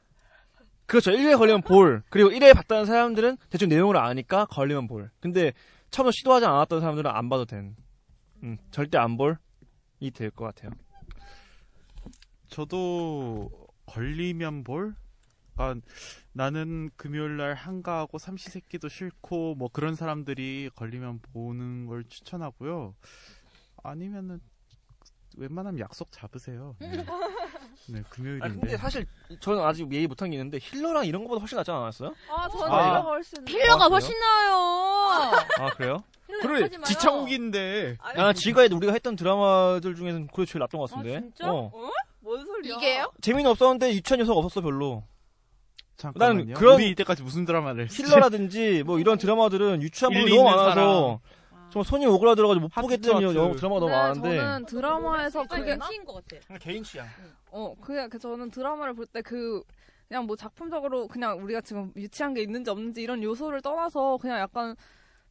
그렇죠. 1회 걸리면 볼. 그리고 1회 봤다는 사람들은 대충 내용을 아니까 걸리면 볼. 근데 처음부터 시도하지 않았던 사람들은 안 봐도 된. 음, 절대 안 볼이 될 것 같아요. 저도 걸리면 볼? 아, 나는 금요일 날 한가하고 삼시세끼도 싫고 뭐 그런 사람들이 걸리면 보는 걸 추천하고요. 아니면은 웬만하면 약속 잡으세요. 네, 네, 금요일인데. 아, 근데 사실 저는 아직 얘기 못한 게 있는데 힐러랑 이런 거보다 훨씬 낫지 않았어요? 아, 저는 아. 힐러가 훨씬. 힐러가 아, 훨씬 나아요. 아 그래요? 그래 지창욱인데. 아 지금까지 우리가 했던 드라마들 중에는 그게 제일 낫던 것 같은데. 아, 진짜? 어. 뭔 소리야? 이게요? 재미는 없었는데 유치한 요소가 없었어 별로. 잠깐만요. 난 그런 우리 이때까지 무슨 드라마를? 힐러라든지 뭐 이런 드라마들은 유치한 부분이 너무 많아서 정말 손이 오그라들어가지고 못 보겠다는 하트. 여- 드라마가 너무 근데 많은데. 저는 드라마에서 그게 티인 것 같아. 개인 취향. 어, 그냥 그 저는 드라마를 볼 때 그 그냥 뭐 작품적으로 그냥 우리가 지금 유치한 게 있는지 없는지 이런 요소를 떠나서 그냥 약간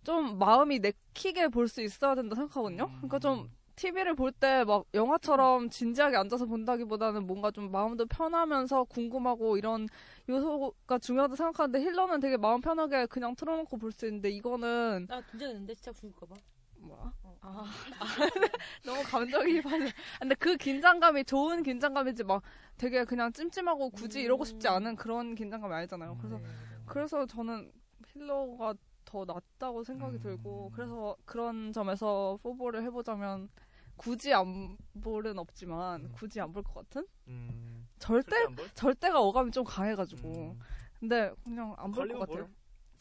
좀 마음이 내키게 볼 수 있어야 된다 생각하거든요. 그러니까 좀 TV를 볼 때 막 영화처럼 진지하게 앉아서 본다기보다는 뭔가 좀 마음도 편하면서 궁금하고 이런 요소가 중요하다 생각하는데 힐러는 되게 마음 편하게 그냥 틀어놓고 볼 수 있는데 이거는 나 긴장했는데 진짜 죽을까봐. 뭐야? 아, 너무 감정이입하지. 근데 그 긴장감이 좋은 긴장감이지 막 되게 그냥 찜찜하고 굳이 이러고 싶지 않은 그런 긴장감이 아니잖아요. 그래서 그래서 저는 힐러가 더 낫다고 생각이 들고 그래서 그런 점에서 포볼을 해보자면 굳이 안 볼은 없지만 굳이 안 볼 것 같은 절대 절대가 어감이 좀 강해가지고 근데 그냥 안 볼 것 같아요.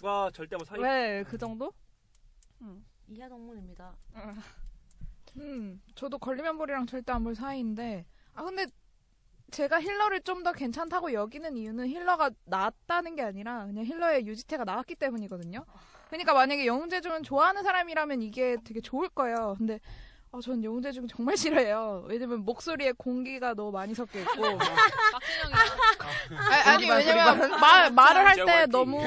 와 절대 뭐 사이. 왜그 정도? 이하 동문입니다. 음, 저도 걸리면 볼이랑 절대 안 볼 사이인데. 아, 근데 제가 힐러를 좀 더 괜찮다고 여기는 이유는 힐러가 나았다는 게 아니라 그냥 힐러의 유지태가 나왔기 때문이거든요. 그러니까 만약에 영웅재중을 좋아하는 사람이라면 이게 되게 좋을 거예요. 근데 아, 전 영웅재중 정말 싫어해요. 왜냐면 목소리에 공기가 너무 많이 섞여 있고. 막. 아, 아니 왜냐면. 말 말을 할 때. 너무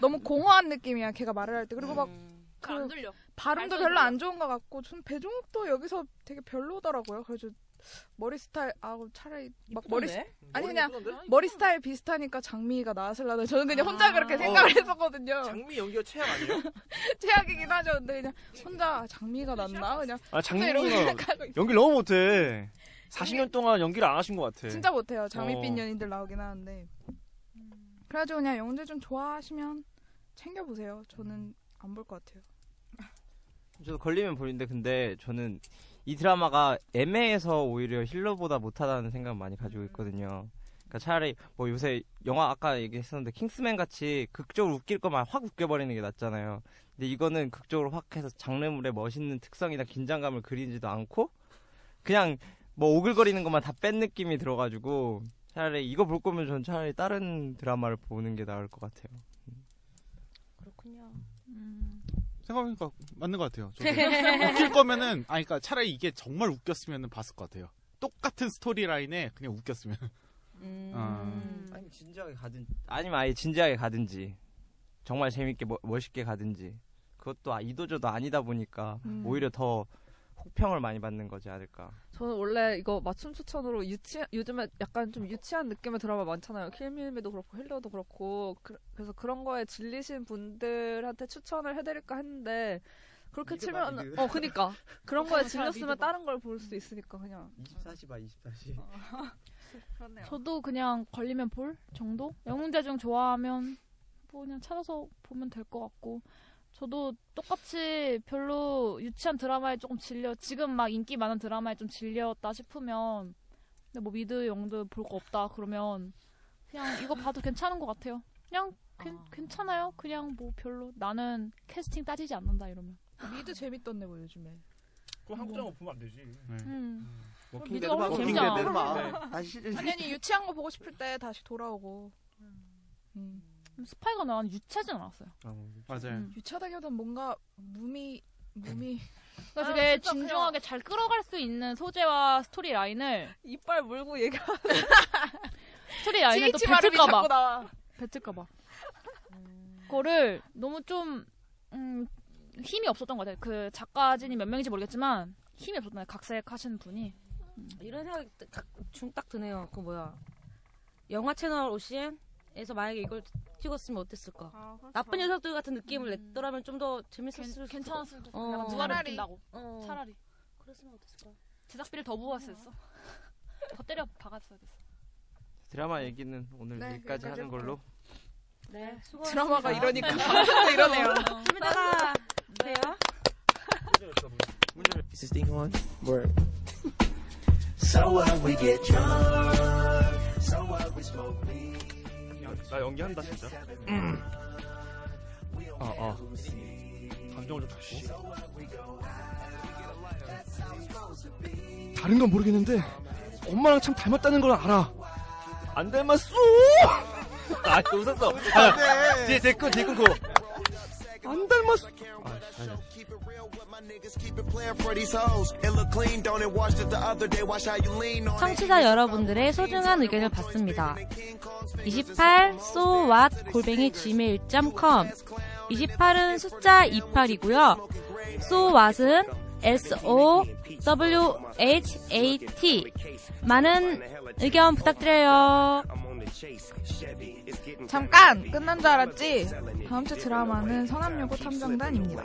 너무 공허한 느낌이야. 걔가 말을 할 때 그리고 막그안 들려. 발음도 잘 별로. 안 좋은 것 같고 전 배종옥도 여기서 되게 별로더라고요. 그래서 머리 스타일 아우 차라리 막 머리 스-? 아니 머리 그냥 이쁘던데? 머리 스타일 비슷하니까 장미가 나왔을라나 저는 그냥 혼자 그렇게 생각을 했었거든요. 장미 연기가 최악 아니에요? 최악이긴 하죠. 근데 그냥 혼자 장미가 났나 그냥 아 장미가. 연기를 너무 못해. 40년 동안 연기를 안 하신 것 같아. 진짜 못해요. 장밋빛 어. 연인들 나오긴 하는데. 그래가지고 그냥 영재 좀 좋아하시면 챙겨보세요. 저는 안 볼 것 같아요. 저도 걸리면 볼인데 근데 저는 이 드라마가 애매해서 오히려 힐러보다 못하다는 생각 많이 가지고 있거든요. 그러니까 차라리 뭐 요새 영화 아까 얘기했었는데 킹스맨 같이 극적으로 웃길 것만 확 웃겨버리는 게 낫잖아요. 근데 이거는 극적으로 확 해서 장르물의 멋있는 특성이나 긴장감을 그리지도 않고 그냥 뭐 오글거리는 것만 다 뺀 느낌이 들어가지고 차라리 이거 볼 거면 전 차라리 다른 드라마를 보는 게 나을 것 같아요. 그렇군요. 생각해보니까 맞는 것 같아요. 저도. 웃길 거면은, 아니, 그러니까 차라리 이게 정말 웃겼으면 봤을 것 같아요. 똑같은 스토리 라인에 그냥 웃겼으면. 어. 아니 진지하게 가든 아니면 아예 진지하게 가든지 정말 재밌게 멋- 멋있게 가든지 그것도 아- 이도저도 아니다 보니까 음. 오히려 더 혹평을 많이 받는 거지 않을까. 저는 원래 이거 맞춤 추천으로 유치 요즘에 약간 좀 유치한 느낌의 드라마 많잖아요. 킬밀미도 그렇고 힐러도 그렇고 그, 래서 그런 거에 질리신 분들한테 추천을 해드릴까 했는데 그렇게 치면. 어 그니까 그런 거에 잘 질렸으면. 다른 걸 볼 수 있으니까 그냥 24시 봐 24시. 그렇네요. 저도 그냥 걸리면 볼 정도? 영웅대중 좋아하면 뭐 그냥 찾아서 보면 될 것 같고 저도 똑같이 별로 유치한 드라마에 조금 질려 지금 막 인기 많은 드라마에 좀 질렸다 싶으면 근데 뭐 미드 영드 볼 거 없다 그러면 그냥 이거 봐도 괜찮은 것 같아요. 그냥 괜- 괜찮아요. 그냥 뭐 별로 나는 캐스팅 따지지 않는다 이러면. 미드 재밌던데 뭐 요즘에. 그럼 한국 드라마 보면 안 되지. 음. 뭐 미드 Walking Dead 봐, 훨씬 Walking Dead 재밌잖아. 봐. 네. 다시 시즌 아니 아니 유치한 거 보고 싶을 때 다시 돌아오고. 음. 스파이가 난 유치하진 않았어요. 맞아요. 유치하다기보단 뭔가 무미 무미. 그러니까 아, 되게 그냥 진중하게 잘 끌어갈 수 있는 소재와 스토리 라인을 이빨 물고 얘가 스토리 라인을 또 뱉을까봐. 뱉을까봐 그거를 너무 좀 음, 힘이 없었던 것 같아요. 그 작가진이 몇 명인지 모르겠지만 힘이 없었던 것 같아요. 각색하시는 분이 이런 생각이 중딱 드네요. 그 뭐야 영화 채널 OCN 에서 만약에 이걸 찍었으면 어땠을까? 나쁜 녀석들 같은 느낌을 냈더라면 좀 더 재밌었을 괜- 괜찮았을 수도- 것 같아. 약간 누가를 느낀다고. 어. 차라리 그랬으면 어땠을까? 제작비를 더 부었을 어. 더 때려 박았어야 됐어. 드라마 얘기는 오늘 네, 여기까지 하는 걸로. 네, 드라마가 이러니까 네. 방송도 이러네요. 좀 이따가 보세요. Is this thing on? Word. So what we get drunk. So what we smoke weed. 나 연기한다 진짜. 아 아. 감정을 좀 잡고. 다른 건 모르겠는데 엄마랑 참 닮았다는 걸 알아. 안 닮았어. 아 웃었어. 아, 뒤에 댓글 댓글 그거. 안 닮았어. 아, 아니야. Keep it playing for these hoes. It look clean, don't it? Washed it the other day. Watch how you lean on it. 청취자 여러분들의 소중한 의견을 받습니다. 28 so what 골뱅이 gmail.com 28은 숫자 28이고요. so what은 s o w h a t 많은 의견 부탁드려요. 잠깐 끝난 줄 알았지? 다음 주 드라마는 서남여고 탐정단입니다.